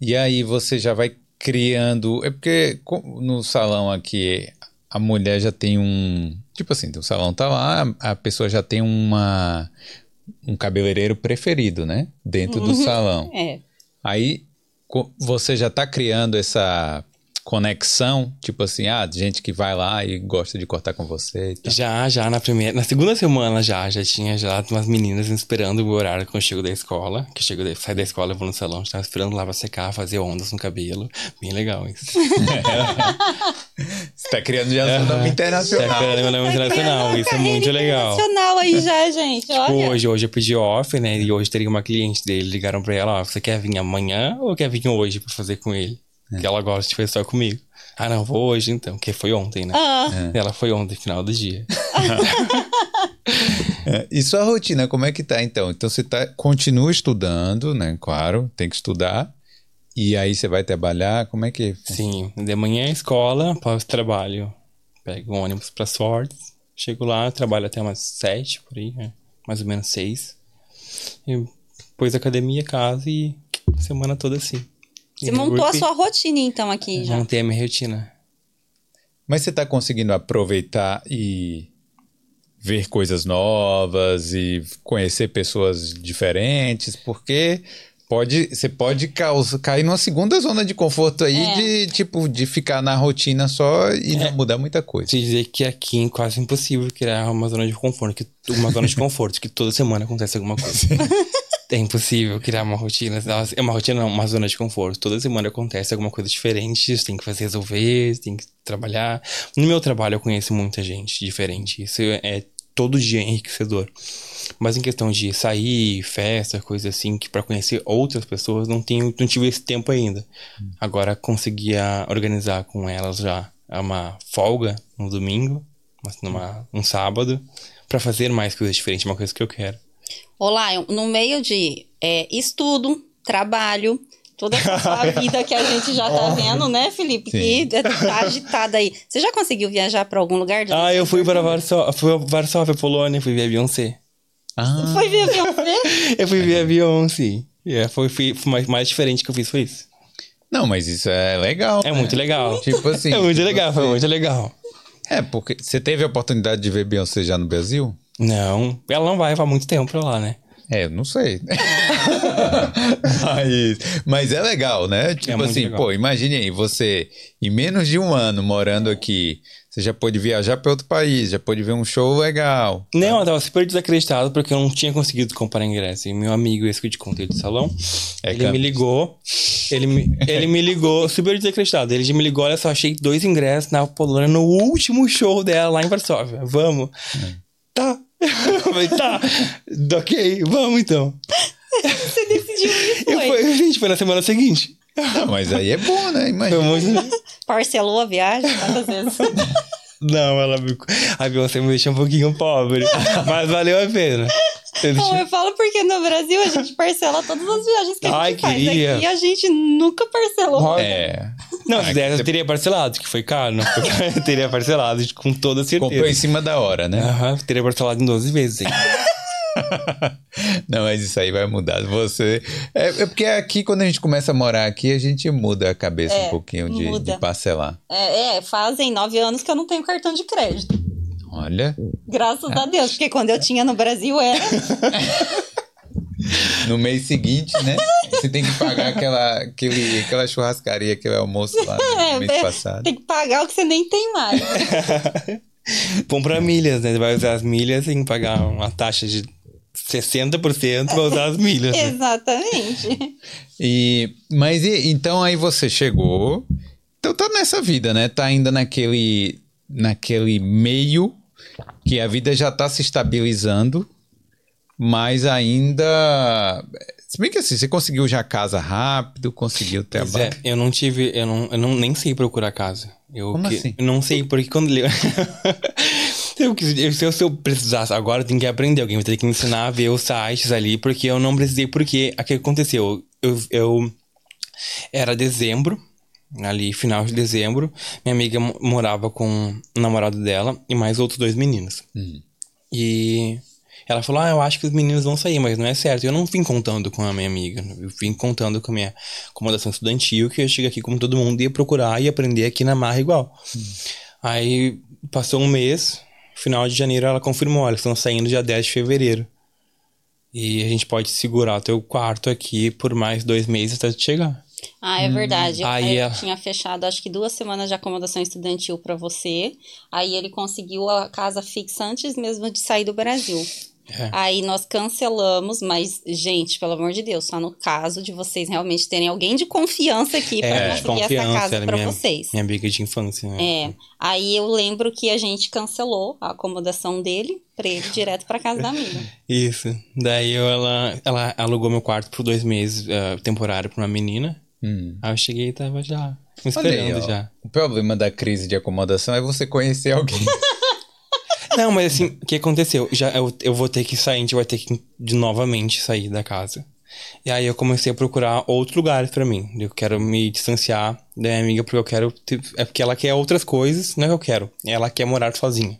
e aí você já vai criando. É porque no salão aqui a mulher já tem um. Tipo assim, o salão tá lá, a pessoa já tem uma. Um cabeleireiro preferido, né? Dentro do salão. É. Aí você já tá criando essa conexão, tipo assim, ah, gente que vai lá e gosta de cortar com você e tal. Já, já na primeira, na segunda semana já, já tinha já umas meninas esperando o horário quando eu chego da escola, que eu chego da, saio da escola, eu vou no salão, estavam esperando lá pra secar, fazer ondas no cabelo, bem legal isso. Você tá criando já um nome Tá internacional. criando meu nome internacional, isso é muito legal. Internacional aí já, gente. Tipo, Olha. hoje, hoje eu pedi off, né? E hoje teria uma cliente dele, ligaram pra ela, ó, você quer vir amanhã ou quer vir hoje pra fazer com ele? Que ela gosta de fazer só comigo. Ah, não, vou hoje então, que foi ontem, né? Ah, Ela foi ontem, final do dia. É, E sua rotina, como é que tá então? Então você tá, continua estudando, né? Claro, tem que estudar. E aí você vai trabalhar, como é que... Sim, de manhã é escola, após trabalho. Pego um ônibus pra Swords, chego lá, trabalho até umas sete, por aí, né? mais ou menos seis. E depois academia, casa e semana toda assim. Você montou a sua rotina então aqui já. Montei a minha rotina. Mas você tá conseguindo aproveitar e ver coisas novas e conhecer pessoas diferentes, porque pode, você pode causar, cair numa segunda zona de conforto aí É. de tipo de ficar na rotina só e É. não mudar muita coisa. Te dizer que aqui é quase impossível criar uma zona de conforto, que, uma zona de conforto, que toda semana acontece alguma coisa. É impossível criar uma rotina. É uma rotina, não, uma zona de conforto. Toda semana acontece alguma coisa diferente, você tem que fazer resolver, você tem que trabalhar. No meu trabalho eu conheço muita gente diferente. Isso é todo dia enriquecedor. Mas em questão de sair, festa, coisa assim, que para conhecer outras pessoas, não tenho, não tive esse tempo ainda. Agora conseguia organizar com elas já uma folga no domingo, mas numa, um sábado, para fazer mais coisas diferentes, uma coisa que eu quero. Olá, no meio de é, estudo, trabalho, toda essa sua vida que a gente já tá vendo, né, Felipe? Sim. Que tá agitada aí. Você já conseguiu viajar pra algum lugar? de- Ah, eu fui para Varsóvia, fui a Varsóvia, Polônia, fui ver a Beyoncé. Ah, Foi ver Beyoncé? Eu fui ver a Beyoncé. É, foi, foi, foi mais, mais diferente que eu fiz, foi isso. não, mas isso é legal. É né? muito legal. Tipo assim. É muito tipo legal, foi assim- muito legal. É, porque você teve a oportunidade de ver Beyoncé já no Brasil? Não, ela não vai há muito tempo pra lá, né? É, eu não sei. mas, mas é legal, né? Tipo muito assim, legal. pô, imagine aí, você, em menos de um ano morando aqui, você já pôde viajar para outro país, já pôde ver um show legal. Não, eu tava super desacreditado porque eu não tinha conseguido comprar ingresso. E meu amigo, esse que eu te contei do salão, É ele Campos. me ligou. Ele me, ele me ligou, super desacreditado. Ele me ligou, olha só, achei dois ingressos na Polônia no último show dela lá em Varsóvia. Vamos. Tá. Eu falei, tá. Ok, vamos então. Você decidiu E foi. foi, gente, foi na semana seguinte. Não, mas aí é bom, né? Imagina. muito. Parcelou a viagem quantas vezes? Não, ela me. A Beyoncé me deixou um pouquinho pobre. Mas valeu a pena. Eu Bom, deixei- eu falo porque no Brasil a gente parcela todas as viagens que a Ai, gente faz. queria. Aqui a gente nunca parcelou. É. Não, se desse, eu teria parcelado, que foi caro, não foi caro. Eu teria parcelado com toda certeza. Comprou em cima da hora, né? Aham, teria parcelado em 12 vezes, hein? Não, mas isso aí vai mudar. Você. É, é porque aqui, quando a gente começa a morar aqui, a gente muda a cabeça É, um pouquinho de, de parcelar. É, é, fazem nove anos que eu não tenho cartão de crédito. Olha. Graças a Deus, porque quando eu tinha no Brasil era. No mês seguinte, né? Você tem que pagar aquela, aquele, aquela churrascaria, aquele almoço lá no É, mês passado. tem que pagar o que você nem tem mais. Bom pra milhas, né? Você vai usar as milhas, que pagar uma taxa de 60% pra usar as milhas. né? Exatamente. E, mas e, então aí você chegou. Então tá nessa vida, né? Tá ainda naquele. naquele meio que a vida já está se estabilizando, mas ainda. Se bem que assim, você conseguiu já casa rápido, conseguiu trabalho. é, eu não tive, eu não, eu não nem sei procurar casa. Eu Como que- assim? eu não sei, porque quando eu, se, eu, se eu- se eu precisasse, agora eu tenho que aprender, alguém vai ter que me ensinar a ver os sites ali, porque eu não precisei, porque o que aconteceu? Eu, eu era dezembro, ali final de dezembro, minha amiga mo- morava com o namorado dela e mais outros dois meninos. Hum. E ela falou: Ah, eu acho que os meninos vão sair, mas não é certo. Eu não vim contando com a minha amiga. Eu vim contando com a minha acomodação estudantil, que eu cheguei aqui como todo mundo ia procurar e aprender aqui na Marra igual. Aí passou um mês, final de janeiro ela confirmou: eles estão saindo dia 10 de fevereiro. E a gente pode segurar o teu quarto aqui por mais dois meses até chegar. Ah, é verdade. Eu, Aí ela- tinha fechado acho que duas semanas de acomodação estudantil pra você. Aí ele conseguiu a casa fixa antes mesmo de sair do Brasil. É. Aí nós cancelamos, mas, gente, pelo amor de Deus, só no caso de vocês realmente terem alguém de confiança aqui pra É, conseguir essa casa pra minha, vocês. minha amiga de infância, né? É. Aí eu lembro que a gente cancelou a acomodação dele pra ele direto pra casa da amiga. Isso. Daí eu- ela, ela alugou meu quarto por dois meses, eh, temporário pra uma menina. Hum. Aí eu cheguei e tava já me Olha esperando ó. já. O problema da crise de acomodação é você conhecer alguém. Não, mas assim, o que aconteceu? Já eu, eu vou ter que sair, a gente vai ter que de novamente sair da casa. E aí eu comecei a procurar outros lugares pra mim. Eu quero me distanciar da minha amiga porque eu quero. É porque ela quer outras coisas, não é que eu quero. Ela quer morar sozinha.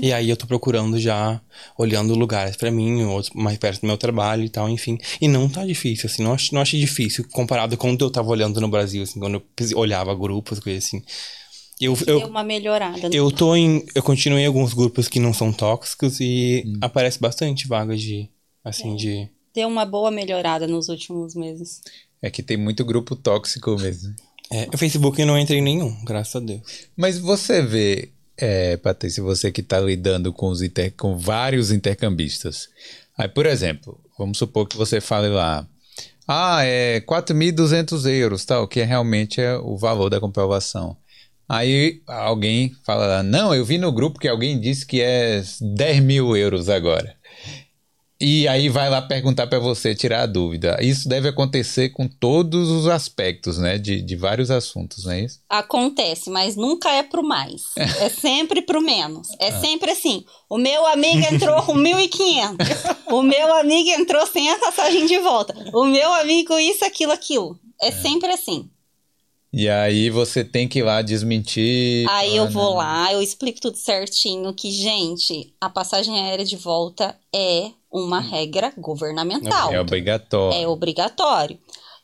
E aí eu tô procurando já, olhando lugares pra mim, outros mais perto do meu trabalho e tal, enfim. E não tá difícil, assim, não acho, não achei difícil comparado com quando eu tava olhando no Brasil, assim, quando eu olhava grupos, coisas assim. Eu, eu, Deu uma melhorada. né? eu tô em. Eu continuo em alguns grupos que não são tóxicos e aparece bastante vagas de. Assim, de. Deu uma boa melhorada nos últimos meses. É que tem muito grupo tóxico mesmo. É, o Facebook eu não entrei em nenhum, graças a Deus. Mas você vê, é, Patrícia, você que está lidando com, os inter- com vários intercambistas. Aí, por exemplo, vamos supor que você fale lá, ah, é 4.200 euros, tal, que é realmente é o valor da comprovação. Aí alguém fala lá, não, eu vi no grupo que alguém disse que é 10 mil euros agora. E aí vai lá perguntar para você, tirar a dúvida. Isso deve acontecer com todos os aspectos, né? De, de vários assuntos, não é isso? Acontece, mas nunca é pro mais. É sempre pro menos. Ah. É sempre assim. O meu amigo entrou com 1.500. O meu amigo entrou sem a passagem de volta. O meu amigo isso, aquilo, aquilo. É sempre assim. E aí você tem que ir lá desmentir. Aí eu Ah, vou não. lá, eu explico tudo certinho que, gente, a passagem aérea de volta é uma regra governamental. É obrigatório. É obrigatório.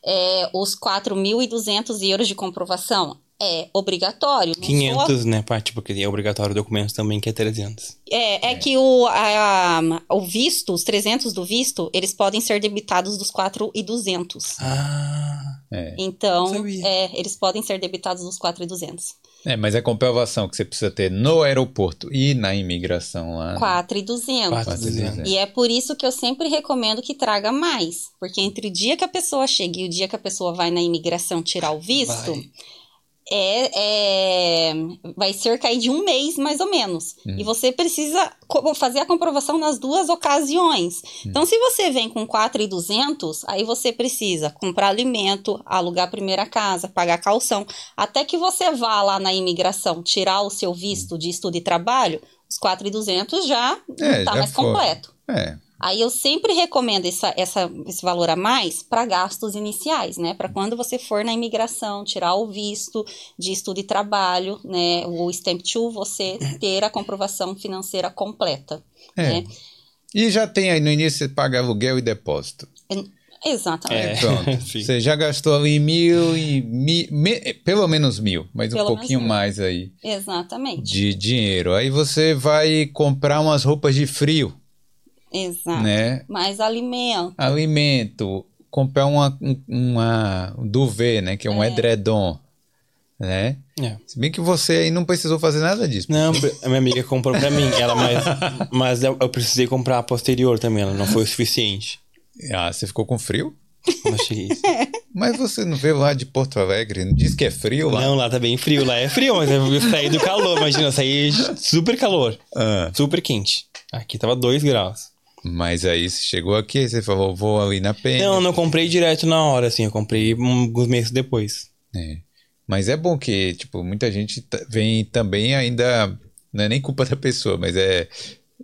É, os 4.200 euros de comprovação é obrigatório. Não sou 500, né, Paty? Porque é obrigatório documentos também, que é 300. É, é que o, a- a- o visto, os 300 do visto, eles podem ser debitados dos 4,200. Ah. É. Então, é, eles podem ser debitados dos 4,200. É, mas a comprovação que você precisa ter no aeroporto e na imigração lá. 4,200. 4,200. E é por isso que eu sempre recomendo que traga mais. Porque entre o dia que a pessoa chega e o dia que a pessoa vai na imigração tirar o visto, Vai. É, é- vai cerca de um mês, mais ou menos. E você precisa fazer a comprovação nas duas ocasiões. Então, se você vem com 4,200, aí você precisa comprar alimento, alugar a primeira casa, pagar calção. Até que você vá lá na imigração tirar o seu visto de estudo e trabalho, os 4,200 já É, não tá já mais foi. completo. É. Aí eu sempre recomendo essa, essa, esse valor a mais para gastos iniciais, né? Para quando você for na imigração, tirar o visto de estudo e trabalho, né? O Stamp 2, você ter a comprovação financeira completa. É. Né? E já tem aí no início você paga aluguel e depósito. Exatamente. É. Pronto. Sim. você já gastou ali mil e. mi- me- pelo menos mil, mas um Pelo menos pouquinho mil. mais aí Exatamente. de dinheiro. Aí você vai comprar umas roupas de frio, Exato. né? Mais alimento. alimento, comprar uma, um- uma um duvet, né? Que é um edredom, né? É. Se bem que você aí não precisou fazer nada disso. Não, a minha amiga comprou pra mim, ela, mas, mas eu, eu precisei comprar a posterior também, ela não foi o suficiente. Ah, você ficou com frio? Quando eu cheguei. Mas você não veio lá de Porto Alegre? Não diz que é frio lá? Não, lá tá bem frio. Lá é frio, mas eu saí do calor. Imagina, eu saí super calor. Ah, Super quente. Aqui tava 2 graus. Mas aí você chegou aqui você falou, vou ali na pena. Não, não comprei direto na hora, assim. Eu comprei alguns meses depois. É. Mas é bom que, tipo, muita gente vem também ainda. Não é nem culpa da pessoa, mas é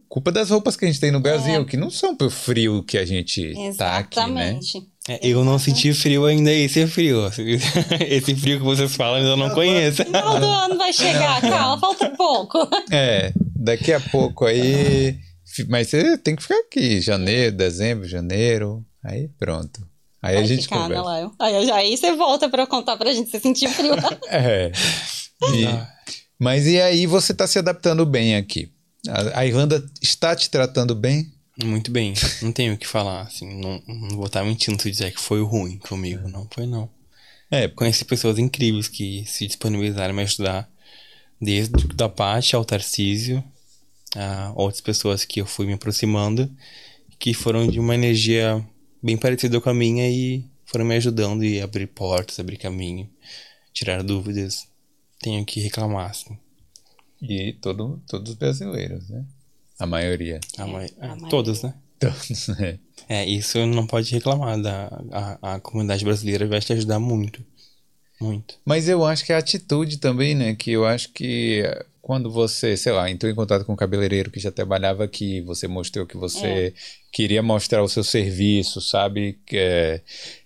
culpa das roupas que a gente tem no Brasil, que não são pro frio que a gente tá aqui, né? Exatamente. É, eu não senti frio ainda, esse é frio. Esse frio que vocês falam eu não conheço. Final do ano vai chegar, calma, falta pouco. É, daqui a pouco aí. Mas você tem que ficar aqui, janeiro, dezembro, janeiro. Aí pronto. Aí a Vai gente ficar, né, conversa. Lael? Aí, aí você volta pra contar pra gente se sentir frio. É. E- mas e aí você tá se adaptando bem aqui? A, a Irlanda está te tratando bem? Muito bem, não tenho o que falar, assim, não, não vou estar mentindo se eu dizer que foi ruim comigo, não foi não. É, Conheci pessoas incríveis que se disponibilizaram a me ajudar, desde da Paty ao Tarcísio, a outras pessoas que eu fui me aproximando, que foram de uma energia bem parecida com a minha e foram me ajudando e abrir portas, abrir caminho, tirar dúvidas. Tenho que reclamar, assim. e todo, todos os brasileiros, né? A maioria. A ma- a é, maioria. todos, né? Todos, né? É, isso não pode reclamar. Da, a, a comunidade brasileira vai te ajudar muito. Muito. Mas eu acho que é a atitude também, né? Que eu acho que quando você, sei lá, entrou em contato com um cabeleireiro que já trabalhava aqui, você mostrou que você queria mostrar o seu serviço, sabe? Que, é,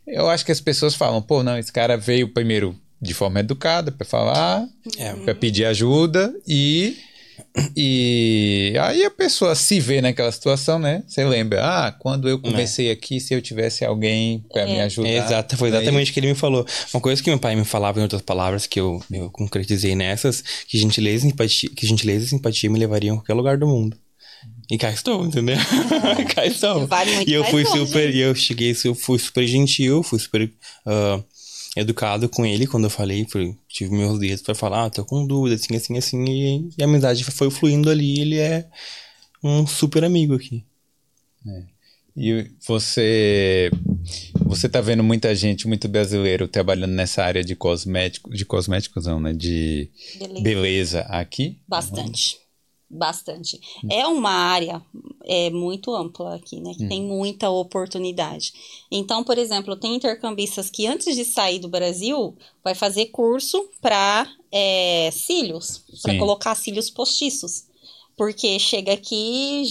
eu acho que as pessoas falam, pô, não, esse cara veio primeiro de forma educada para falar, É. para pedir ajuda e e aí a pessoa se vê naquela situação, né? Você lembra, ah, quando eu comecei aqui, se eu tivesse alguém para me ajudar. É, exato, foi exatamente o que ele me falou. Uma coisa que meu pai me falava em outras palavras que eu, eu concretizei nessas, que gentileza e simpatia, que gentileza e simpatia me levariam a qualquer lugar do mundo. E cá estou, entendeu? cá estou. Muito E eu fui longe. super, e eu cheguei, eu fui super gentil, fui super ah, educado com ele quando eu falei, tive meus dedos pra falar, ah, tô com dúvida, assim, assim, assim, e, e a amizade foi fluindo ali, ele é um super amigo aqui. E você você tá vendo muita gente, muito brasileiro trabalhando nessa área de cosméticos, de cosméticos não, né? De Beleza. beleza aqui? Bastante. Bastante. É uma área é, muito ampla aqui, né? Que tem muita oportunidade. Então, por exemplo, tem intercambistas que antes de sair do Brasil vai fazer curso para cílios, para colocar cílios postiços. Porque chega aqui,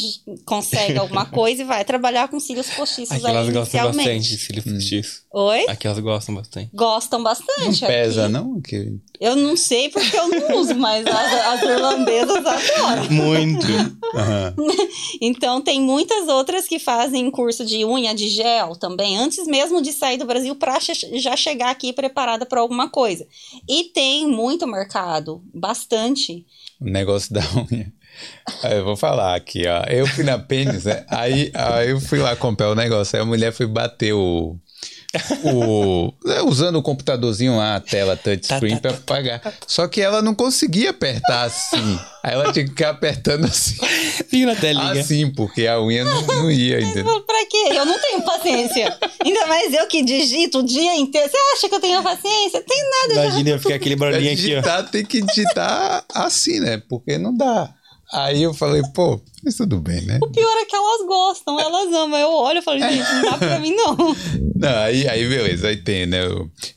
consegue alguma coisa e vai trabalhar com cílios postiços Aqui aí elas gostam bastante de inicialmente. cílio postiço. Oi? Aqui elas gostam bastante. Gostam Não bastante. pesa, aqui. não? Que... Eu não sei porque eu não uso, mas as, as irlandesas adoram. Muito. Aham. Então, tem muitas outras que fazem curso de unha de gel também, antes mesmo de sair do Brasil, para já chegar aqui preparada para alguma coisa. E tem muito mercado, bastante. O negócio da unha. Aí eu vou falar aqui, ó. Eu fui na Pênis, né? Aí, aí eu fui lá comprar o negócio. Aí a mulher foi bater o. o né, usando o computadorzinho lá, a tela touchscreen Tá, tá, pra pagar. Só que ela não conseguia apertar assim. Aí ela tinha que ficar apertando assim. Fica na telinha. Assim, porque a unha não, não ia, entendeu? Pra quê? Eu não tenho paciência. Ainda mais eu que digito o dia inteiro. Você acha que eu tenho paciência? Tem nada. eu já- Imagina ficar aquele barulhinho aqui, ó. tem que digitar assim, né? Porque não dá. Aí eu falei, pô, mas tudo bem, né? O pior é que elas gostam, elas amam. Eu olho e falo, gente, não dá pra mim não. Não, aí, aí beleza, aí tem, né?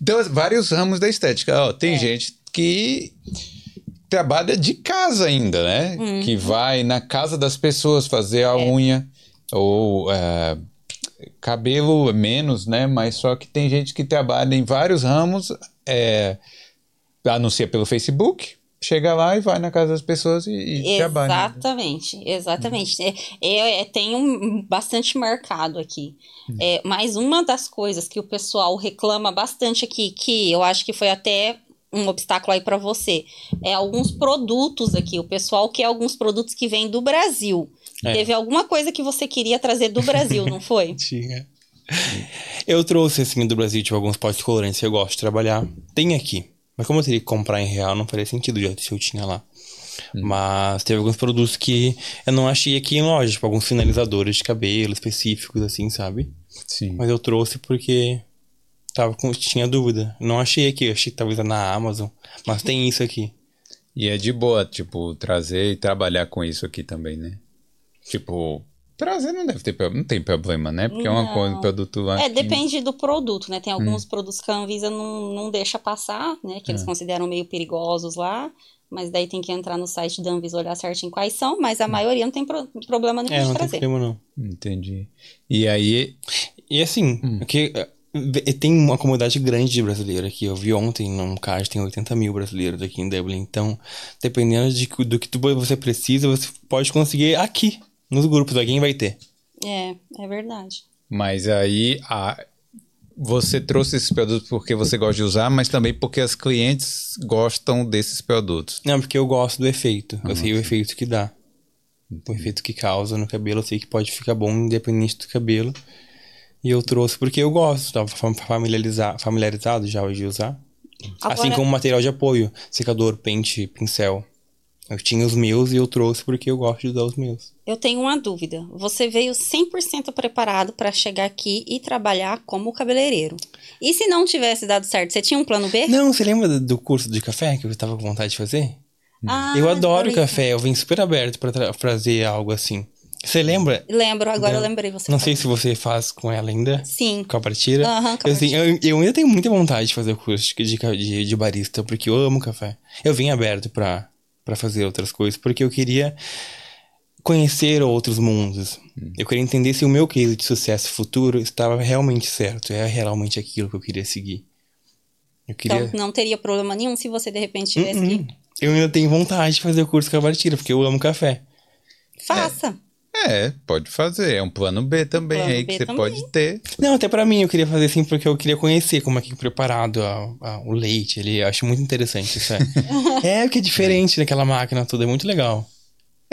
Então, vários ramos da estética. Ó, É. tem gente que trabalha de casa ainda, né? Uhum. Que vai na casa das pessoas fazer É. a unha. Ou é, cabelo menos, né? Mas só que tem gente que trabalha em vários ramos, é, anuncia pelo Facebook, chega lá e vai na casa das pessoas e, e trabalha. Exatamente, exatamente. É, é- é- tem um bastante mercado aqui. É, mas uma das coisas que o pessoal reclama bastante aqui, que eu acho que foi até um obstáculo aí para você, é alguns produtos aqui. O pessoal quer alguns produtos que vêm do Brasil. É. Teve alguma coisa que você queria trazer do Brasil, não foi? Tinha. Eu trouxe, assim, do Brasil, tipo, alguns potes colorantes que eu gosto de trabalhar. Tem aqui. Mas como eu teria que comprar em real, não faria sentido já se eu tinha lá. Mas teve alguns produtos que eu não achei aqui em loja, tipo, alguns finalizadores de cabelo específicos, assim, sabe? Sim. Mas eu trouxe porque tava com, tinha dúvida. Não achei aqui, achei que talvez na Amazon. Mas tem isso aqui. E é de boa, tipo, trazer e trabalhar com isso aqui também, né? Tipo, trazer não deve ter não tem problema, né? Porque é uma Não. coisa, produto É, aqui- depende do produto, né? Tem Hum. alguns produtos que a Anvisa não, não deixa passar, né? Que É. eles consideram meio perigosos lá. Mas daí tem que entrar no site da Anvisa olhar certinho quais são, mas Hum. a maioria não tem pro- problema nenhum É, de não tem trazer. problema não. Entendi. E aí, E assim, Hum. porque eh, tem uma comunidade grande de brasileiro aqui. Eu vi ontem num card, tem 80 mil brasileiros aqui em Dublin. Então, dependendo de, que- do que tu- você precisa, você pode conseguir aqui, nos grupos. Alguém vai ter. É, é verdade. mas aí a, você trouxe esses produtos porque você gosta de usar, mas também porque as clientes gostam desses produtos. Não, porque eu gosto do efeito. Eu sei o efeito que dá. O efeito que causa no cabelo, eu sei que pode ficar bom independente do cabelo. E eu trouxe porque eu gosto, tava fam- familiarizado, já de usar. Assim Agora- como material de apoio, secador, pente, pincel. Eu tinha os meus e eu trouxe porque eu gosto de usar os meus. Eu tenho uma dúvida. Você veio 100% preparado para chegar aqui e trabalhar como cabeleireiro. E se não tivesse dado certo, você tinha um plano B? Não, você lembra do- curso de café que eu tava com vontade de fazer? Ah, eu adoro café, eu vim super aberto pra tra- fazer algo assim. Você lembra? Lembro, agora eu Não. lembrei você. Não sei se você faz com ela ainda. Sim. Com a partida. Aham, com a eu, assim, eu, eu ainda tenho muita vontade de fazer o curso de, de, de- de barista, porque eu amo café. Eu vim aberto pra, pra fazer outras coisas, porque eu queria conhecer outros mundos. Hum. Eu queria entender se o meu case de sucesso futuro estava realmente certo, é realmente aquilo que eu queria seguir. Eu queria. Então não teria problema nenhum se você de repente tivesse Uhum. que. Eu ainda tenho vontade de fazer o curso com a partida, porque eu amo café. Faça. É, pode fazer. É um plano B também Plano aí B que você também. pode ter. Não, até pra mim eu queria fazer assim porque eu queria conhecer como é que é preparado a- a- o leite. Ele eu acho muito interessante isso. É, é porque é diferente daquela máquina toda, é muito legal.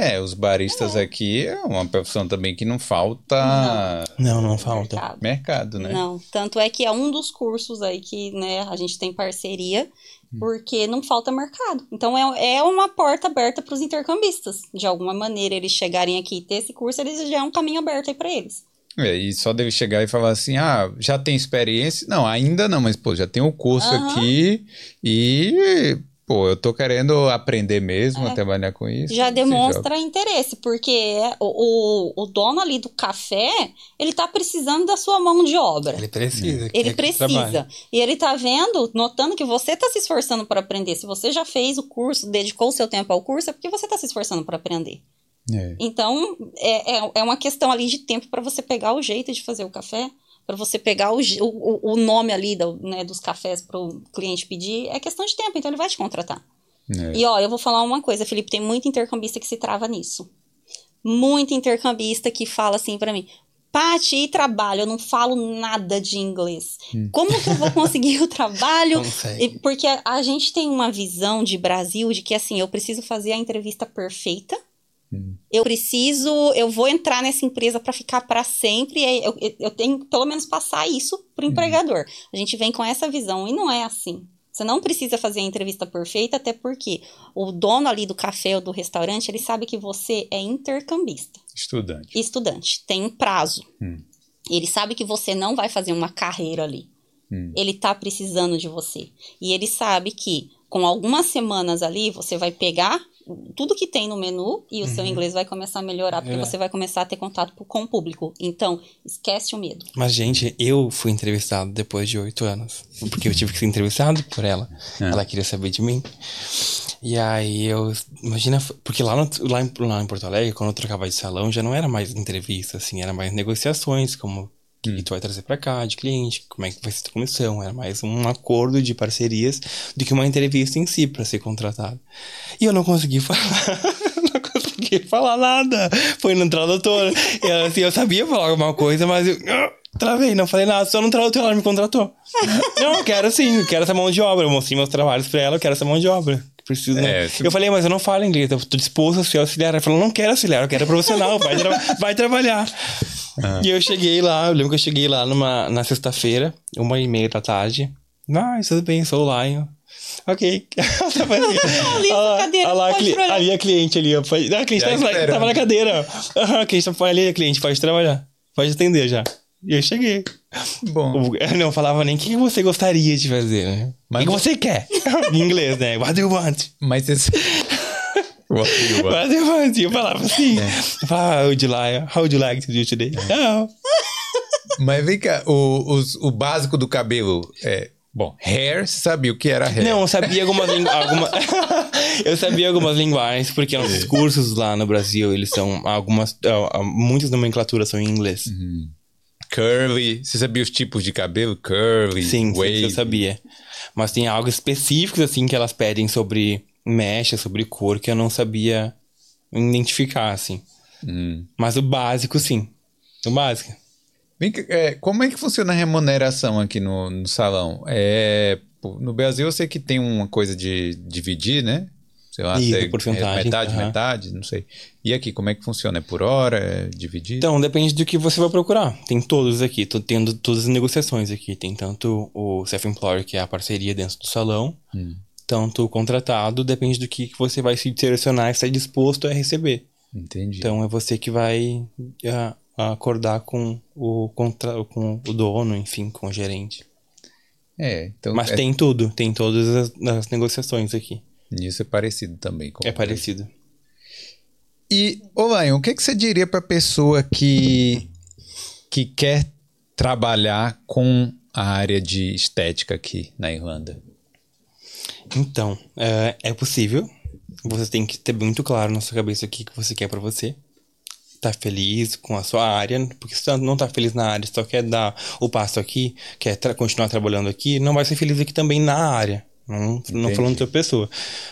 É, os baristas aqui é uma profissão também que não falta Não, não falta. Mercado. mercado, né? Não, tanto é que é um dos cursos aí que, né, a gente tem parceria, Hum. porque não falta mercado. Então é, é uma porta aberta para os intercambistas. De alguma maneira, eles chegarem aqui e ter esse curso, eles já é um caminho aberto aí para eles. É, e só deve chegar e falar assim: ah, já tem experiência? Não, ainda não, mas pô, já tem o curso Aham. aqui e, pô, eu tô querendo aprender mesmo a É. trabalhar com isso. Já demonstra interesse, porque o, o, o dono ali do café, ele tá precisando da sua mão de obra. Ele precisa. Ele precisa. E ele tá vendo, notando que você tá se esforçando para aprender. Se você já fez o curso, dedicou o seu tempo ao curso, é porque você tá se esforçando para aprender. É. Então, é, é, é uma questão ali de tempo para você pegar o jeito de fazer o café, para você pegar o, o, o nome ali do, né, dos cafés para o cliente pedir. É questão de tempo, então ele vai te contratar. É. E ó, eu vou falar uma coisa, Felipe, tem muito intercambista que se trava nisso. Muito intercambista que fala assim pra mim: Paty, e trabalho? Eu não falo nada de inglês. Como que eu vou conseguir o trabalho? E- Porque a, a gente tem uma visão de Brasil de que assim, eu preciso fazer a entrevista perfeita. Eu preciso, eu vou entrar nessa empresa para ficar para sempre. e Eu, eu- eu tenho que pelo menos passar isso pro empregador. A gente vem com essa visão e não é assim. Você não precisa fazer a entrevista perfeita, até porque o dono ali do café ou do restaurante, ele sabe que você é intercambista Estudante. estudante, tem um prazo. Hum. Ele sabe que você não vai fazer uma carreira ali. Hum. Ele tá precisando de você. E ele sabe que com algumas semanas ali, você vai pegar tudo que tem no menu e o seu inglês vai começar a melhorar, porque É. você vai começar a ter contato com o público. Então, esquece o medo. Mas, gente, eu fui entrevistado depois de oito anos. Porque eu tive que ser entrevistado por ela. É. Ela queria saber de mim. E aí eu. Imagina. Porque lá, no, lá, em, lá em Porto Alegre, quando eu trocava de salão, já não era mais entrevista, assim, era mais negociações, como que tu vai trazer pra cá, de cliente, como é que vai ser a comissão. Era mais um acordo de parcerias do que uma entrevista em si pra ser contratado. E eu não consegui falar. não consegui falar nada. Foi no tradutor. E ela, assim, eu sabia falar alguma coisa, mas eu. ah, Travei, não falei nada, só no tradutor ela me contratou. não, eu quero sim, eu quero essa mão de obra. Eu mostrei meus trabalhos pra ela, eu quero essa mão de obra. Preciso, né? É, se- Eu falei, mas eu não falo inglês, eu tô disposto a ser auxiliar. Ela falou, não quero auxiliar, eu quero profissional, vai, tra- vai trabalhar. Ah. E eu cheguei lá, eu lembro que eu cheguei lá numa, na sexta-feira, uma e meia da tarde. Ah, tudo bem, sou o Lion. Ok. Ela tava ali. Ali lá, cadeira, lá a cli- trabalhar. ali a cliente ali, ó. Pode- Ah, a cliente tava, esperando. tava na cadeira. Aham, a cliente tava ali, a cliente pode trabalhar. Pode atender já. E eu cheguei. Bom. Eu não falava nem o que você gostaria de fazer, né? Mas o que você quer? em inglês, né? What do you want? Mas esse. What do you want? What do you want? E eu falava assim. Eu falava, how would you like, how would you like to do today? Não. Mas vem cá, o, os- o básico do cabelo é. Bom, hair, você sabia o que era hair? Não, eu sabia algumas linguagens. eu sabia algumas linguagens, porque nossos cursos lá no Brasil, eles são algumas. muitas nomenclaturas são em inglês. Curly. Você sabia os tipos de cabelo? Curly, Sim, sim, wave. eu sabia. Mas tem algo específicos, assim, que elas pedem sobre mecha, sobre cor, que eu não sabia identificar, assim. Hum. Mas o básico, sim. O básico. É, como é que funciona a remuneração aqui no, no salão? É, no Brasil eu sei que tem uma coisa de dividir, né? Sei lá, Isso, é- porcentagem, é metade, metade, não sei. E aqui, como é que funciona? É por hora? É dividido? Então, depende do que você vai procurar. Tem todos aqui, tô tendo todas as negociações aqui. Tem tanto o self-employer, que é a parceria dentro do salão, Hum. Tanto o contratado, depende do que que você vai se selecionar e estar disposto a receber. Entendi. Então, é você que vai ah, acordar com o, contra, com o dono, enfim, com o gerente. é, então Mas é, tem tudo, tem todas as, as negociações aqui. nisso é parecido também. com- É parecido. E, ô Lion, o que, que você diria pra pessoa que, que quer trabalhar com a área de estética aqui na Irlanda? Então, é, é possível. Você tem que ter muito claro na sua cabeça o que, que você quer pra você. Tá feliz com a sua área, porque se não tá feliz na área, só quer dar o passo aqui, quer tra- continuar trabalhando aqui, não vai ser feliz aqui também na área. Não, não falando de outra pessoa.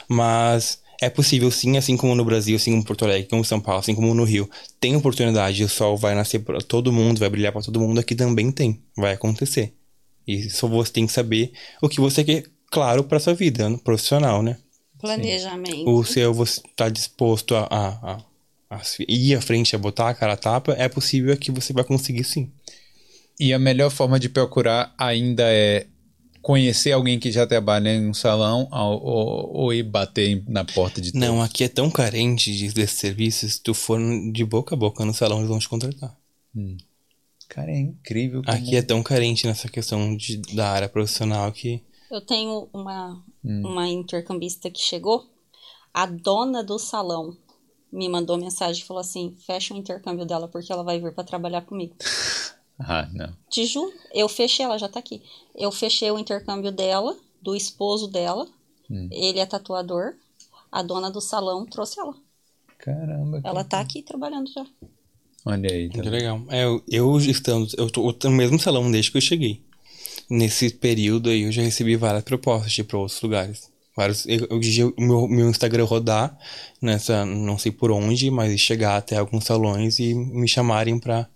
Mas é possível sim, assim como no Brasil, assim como em Porto Alegre, como em São Paulo, assim como no Rio. Tem oportunidade, o sol vai nascer pra todo mundo, vai brilhar pra todo mundo, aqui também tem. Vai acontecer. E só você tem que saber o que você quer, claro, pra sua vida profissional, né? Planejamento. O seu você tá disposto a, a, a, a ir à frente, a botar a cara a tapa, é possível que você vai conseguir sim. E a melhor forma de procurar ainda é conhecer alguém que já trabalha em um salão ou, ou- ou ir bater na porta de Não, aqui é tão carente de- desses serviços, se tu for de boca a boca no salão, eles vão te contratar. Cara, é incrível. Aqui é tão carente nessa questão de, da área profissional que. Eu tenho uma, Hum. uma intercambista que chegou, a dona do salão me mandou mensagem e falou assim: fecha o intercâmbio dela porque ela vai vir para trabalhar comigo. Ah, não. Te juro, eu fechei, ela já tá aqui. Eu fechei o intercâmbio dela, do esposo dela. Hum. Ele é tatuador. A dona do salão trouxe ela. Caramba. Ela tá aqui trabalhando já. Olha aí. Tá Que legal. É, eu, eu estando. Eu tô no mesmo salão desde que eu cheguei. Nesse período aí eu já recebi várias propostas de ir pra outros lugares. Vários, eu, eu, o meu, meu Instagram rodar nessa, não sei por onde, mas chegar até alguns salões e me chamarem pra.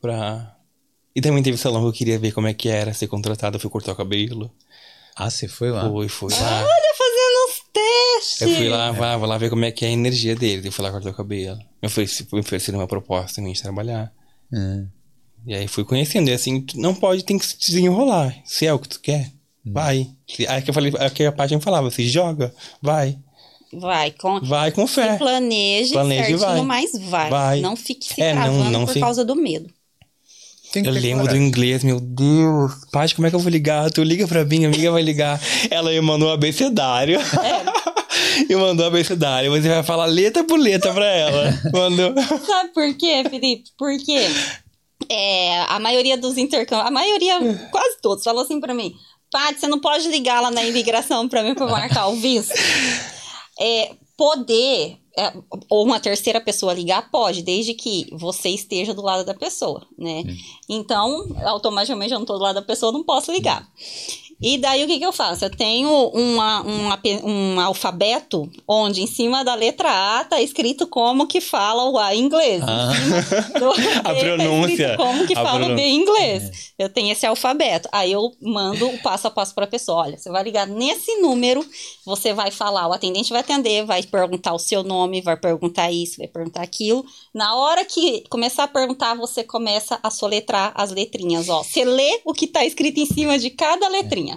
pra... E também teve salão que eu queria ver como é que era ser contratado, eu fui cortar o cabelo. Ah, você foi lá? Fui, fui lá. Tá fazendo os testes! Eu fui lá, vá, vou lá ver como é que é a energia deles. Eu fui lá cortar o cabelo. Eu ofereci, ofereceram uma proposta também de trabalhar. É. E aí fui conhecendo. E assim, tu não pode, tem que se desenrolar. Se é o que tu quer, vai. Aí que eu falei, aí que a me falava, se joga, vai. Vai, com, Vai com fé. planeje, Planeje e certinho, vai. mas vai. Vai. Não fique se É, não- travando não por se- causa do medo. Tem que Eu ter lembro do inglês, meu Deus. Paty, como é que eu vou ligar? Tu liga pra mim, a amiga vai ligar. Ela me mandou um abecedário. e mandou um abecedário. Você vai falar letra por letra pra ela. Mandou. Sabe por quê, Felipe? Porque é, a maioria dos intercâmbios, a maioria, quase todos, falou assim pra mim: Paty, você não pode ligar lá na imigração pra mim pra marcar o visto? É, poder, é, ou uma terceira pessoa ligar, pode, desde que você esteja do lado da pessoa, né? Então, automaticamente eu não tô do lado da pessoa, não posso ligar. E daí o que, que eu faço? Eu tenho uma, um, ape- um alfabeto onde em cima da letra A tá escrito como que fala o A em inglês. Ah. B A tá pronúncia. como que A fala o B pronúncia. em inglês. Eu tenho esse alfabeto. Aí eu mando o passo a passo para a pessoa. Olha, você vai ligar nesse número, você vai falar, o atendente vai atender, vai perguntar o seu nome, vai perguntar isso, vai perguntar aquilo. Na hora que começar a perguntar, você começa a soletrar as letrinhas, ó. Você lê o que tá escrito em cima de cada letrinha.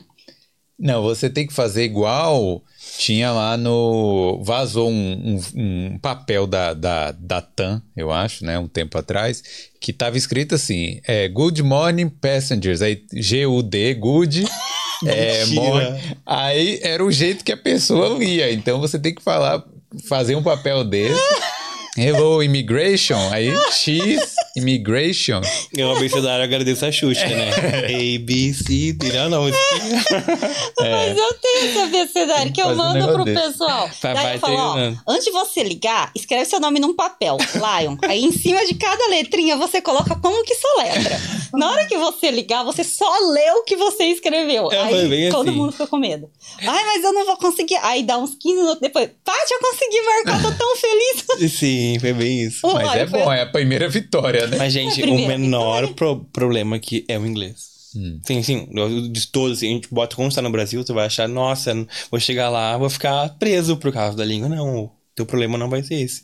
Não, você tem que fazer igual tinha lá no. Vazou um, um, um papel da, da, da TAM, eu acho, né? Um tempo atrás, que tava escrito assim: é, Good Morning Passengers. Aí G-U-D, Good. é, morning. Aí era o jeito que a pessoa lia. Então você tem que falar, fazer um papel desse. Hello, immigration. Aí, X, immigration. Eu abecedário agradeço a Xuxa, né? A, B, C, D. Não, não. É. Mas eu tenho esse abecedário que eu mando pro pessoal. Vai, Daí eu falo, ó, antes de você ligar, escreve seu nome num papel, Lion. Aí em cima de cada letrinha você coloca como que soletra. Na hora que você ligar, você só lê o que você escreveu. É, Aí todo assim. mundo fica com medo. Ai, mas eu não vou conseguir. Aí dá uns 15 minutos depois. Paty, eu consegui marcar, tô tão feliz. Sim. Sim, foi bem isso. Mas é bom, é a primeira vitória, né? Mas, gente, o menor pro problema aqui é o inglês. Hum. Sim, sim, de todos, assim, a gente bota como está no Brasil, tu vai achar, nossa, vou chegar lá, vou ficar preso por causa da língua. Não, o teu problema não vai ser esse.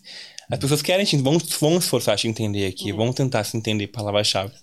As pessoas querem, vão, vão se forçar a te entender aqui, uhum. vão tentar se entender palavras-chave.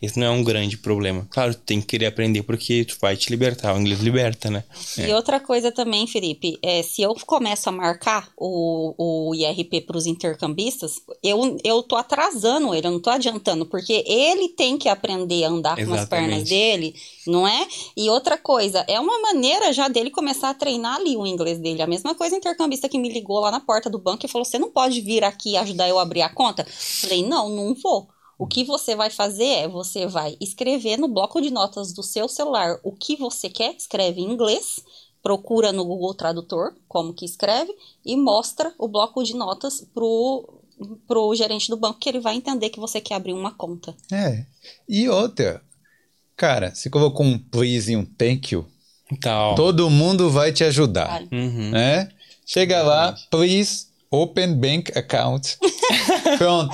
Esse não é um grande problema. Claro, tu tem que querer aprender porque tu vai te libertar. O inglês liberta, né? E é. outra coisa também, Felipe, é, se eu começo a marcar o, o IRP para os intercambistas, eu, eu tô atrasando ele, eu não tô adiantando, porque ele tem que aprender a andar Exatamente. com as pernas dele, não é? E outra coisa, é uma maneira já dele começar a treinar ali o inglês dele. A mesma coisa intercambista que me ligou lá na porta do banco e falou: você não pode vir aqui ajudar eu a abrir a conta? Falei, não, não vou. O que você vai fazer é você vai escrever no bloco de notas do seu celular o que você quer, escreve em inglês, procura no Google Tradutor como que escreve e mostra o bloco de notas pro pro gerente do banco que ele vai entender que você quer abrir uma conta. É. E outra, cara, se colocou um please e um thank you, então. todo mundo vai te ajudar, uhum. né? Chega lá, please open bank account. Pronto.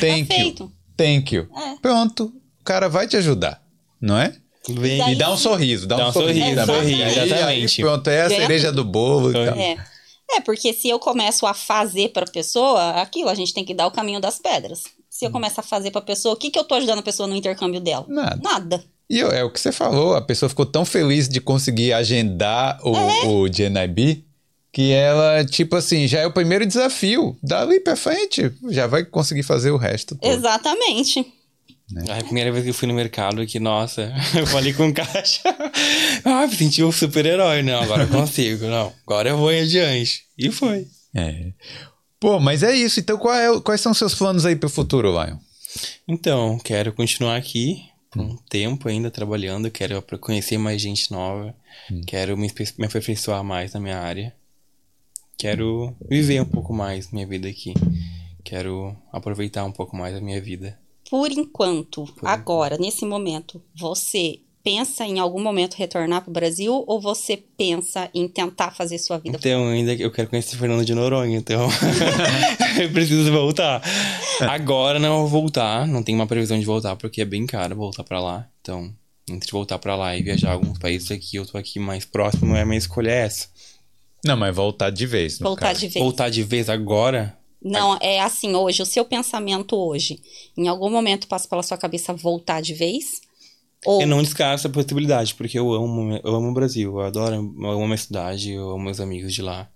Thank é you. Thank you. É. Pronto. O cara vai te ajudar, não é? Vem. E dá um sorriso, dá, dá um, um, sorriso. sorriso, sorriso exatamente. Aí, pronto, é a cereja do bolo e tal. É. é, porque se eu começo a fazer para a pessoa, aquilo, a gente tem que dar o caminho das pedras. Se eu começo a fazer para a pessoa, o que, que eu tô ajudando a pessoa no intercâmbio dela? Nada. Nada. E é o que você falou, a pessoa ficou tão feliz de conseguir agendar o, é. o GNIB que ela, tipo assim, já é o primeiro desafio. Dali pra frente, já vai conseguir fazer o resto. Todo. Exatamente. Né? A primeira vez que eu fui no mercado, que, nossa, eu falei com o caixa. ah, me senti um super-herói. Não, agora eu consigo. Não, agora eu vou em adiante. E foi. É. Pô, mas é isso. Então, é, quais são os seus planos aí pro futuro, Lion? Então, quero continuar aqui por um hum. tempo ainda trabalhando. Quero conhecer mais gente nova. Hum. Quero me, me aperfeiçoar mais na minha área. Quero viver um pouco mais minha vida aqui. Quero aproveitar um pouco mais a minha vida. Por enquanto, Por agora, nesse momento, você pensa em algum momento retornar para o Brasil ou você pensa em tentar fazer sua vida? Então, ainda eu quero conhecer Fernando de Noronha, então eu preciso voltar. Agora não vou voltar, não tenho uma previsão de voltar porque é bem caro voltar para lá. Então, antes de voltar para lá e viajar alguns países aqui, eu tô aqui mais próximo, é a minha escolha é essa. Não, mas voltar de vez. voltar caso. de vez. Voltar de vez agora? Não, é assim hoje. O seu pensamento hoje, em algum momento passa pela sua cabeça voltar de vez? Ou... Eu não descarto essa possibilidade, porque eu amo, eu amo o Brasil, eu adoro, eu amo a minha cidade, eu amo meus amigos de lá.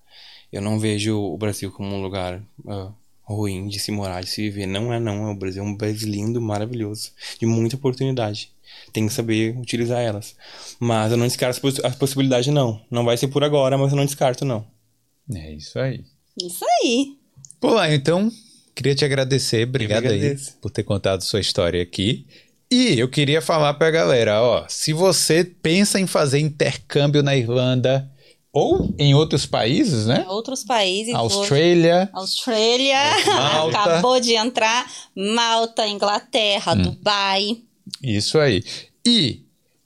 Eu não vejo o Brasil como um lugar uh, ruim de se morar, de se viver. Não é, não. O Brasil é um país lindo, maravilhoso, de muita oportunidade tem que saber utilizar elas. Mas eu não descarto a possibilidade, não. Não vai ser por agora, mas eu não descarto, não. É isso aí. Isso aí. Pô, lá, então, queria te agradecer. Obrigado aí por ter contado sua história aqui. E eu queria falar pra galera, ó, se você pensa em fazer intercâmbio na Irlanda ou em outros países, né? Outros países. Austrália. Austrália. Malta. Acabou de entrar. Malta, Inglaterra, hum. Dubai. Isso aí. E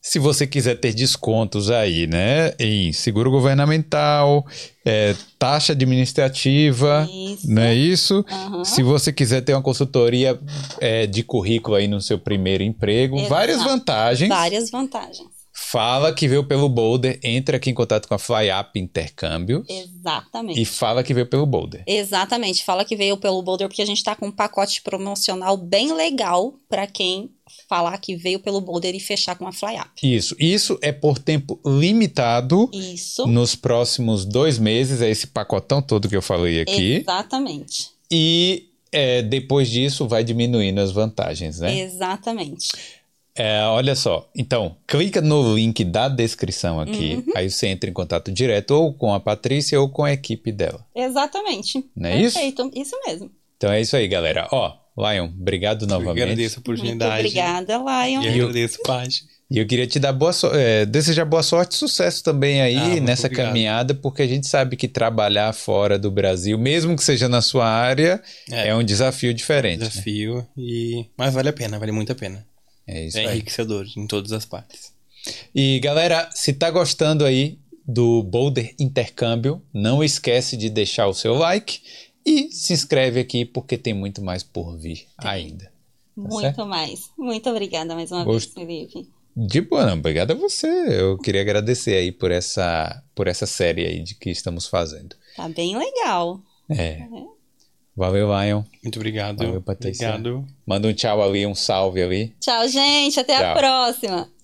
se você quiser ter descontos aí, né, em seguro governamental, é, taxa administrativa, isso. não é isso? Uhum. Se você quiser ter uma consultoria é, de currículo aí no seu primeiro emprego, Exato. várias vantagens. Várias vantagens. Fala que veio pelo Boulder, entra aqui em contato com a FlyUp Intercâmbio Exatamente. e fala que veio pelo Boulder. Exatamente. Fala que veio pelo Boulder porque a gente tá com um pacote promocional bem legal para quem falar que veio pelo Boulder e fechar com a FlyUp. Isso. Isso é por tempo limitado. Isso. Nos próximos dois meses, é esse pacotão todo que eu falei aqui. Exatamente. E é, depois disso vai diminuindo as vantagens, né? Exatamente. É, olha só, então, clica no link da descrição aqui, Uhum. aí você entra em contato direto ou com a Patrícia ou com a equipe dela. Exatamente. Não é isso? Perfeito. Isso mesmo. Então é isso aí, galera. Ó, Lion, obrigado Eu novamente. agradeço a Muito oportunidade. obrigada, Lion. E eu agradeço, Paty. E eu queria te dar boa so é, desejar boa sorte e sucesso também aí Ah, muito nessa obrigado. caminhada, porque a gente sabe que trabalhar fora do Brasil, mesmo que seja na sua área, é, É. um desafio diferente. né? Desafio. E... Mas vale a pena, vale muito a pena. É isso É aí. enriquecedor em todas as partes. E galera, se tá gostando aí do Boulder Intercâmbio, não esquece de deixar o seu like e se inscreve aqui porque tem muito mais por vir ainda. Muito certo? mais. Muito obrigada mais uma Gosto. vez, Felipe. De boa, não, obrigado a você. Eu queria agradecer aí por essa, por essa série aí de que estamos fazendo. Tá bem legal. É. Valeu, Lion. Muito obrigado. Valeu, Patrícia. Obrigado. Manda um tchau ali, um salve ali. Tchau, gente. Até Tchau. a próxima.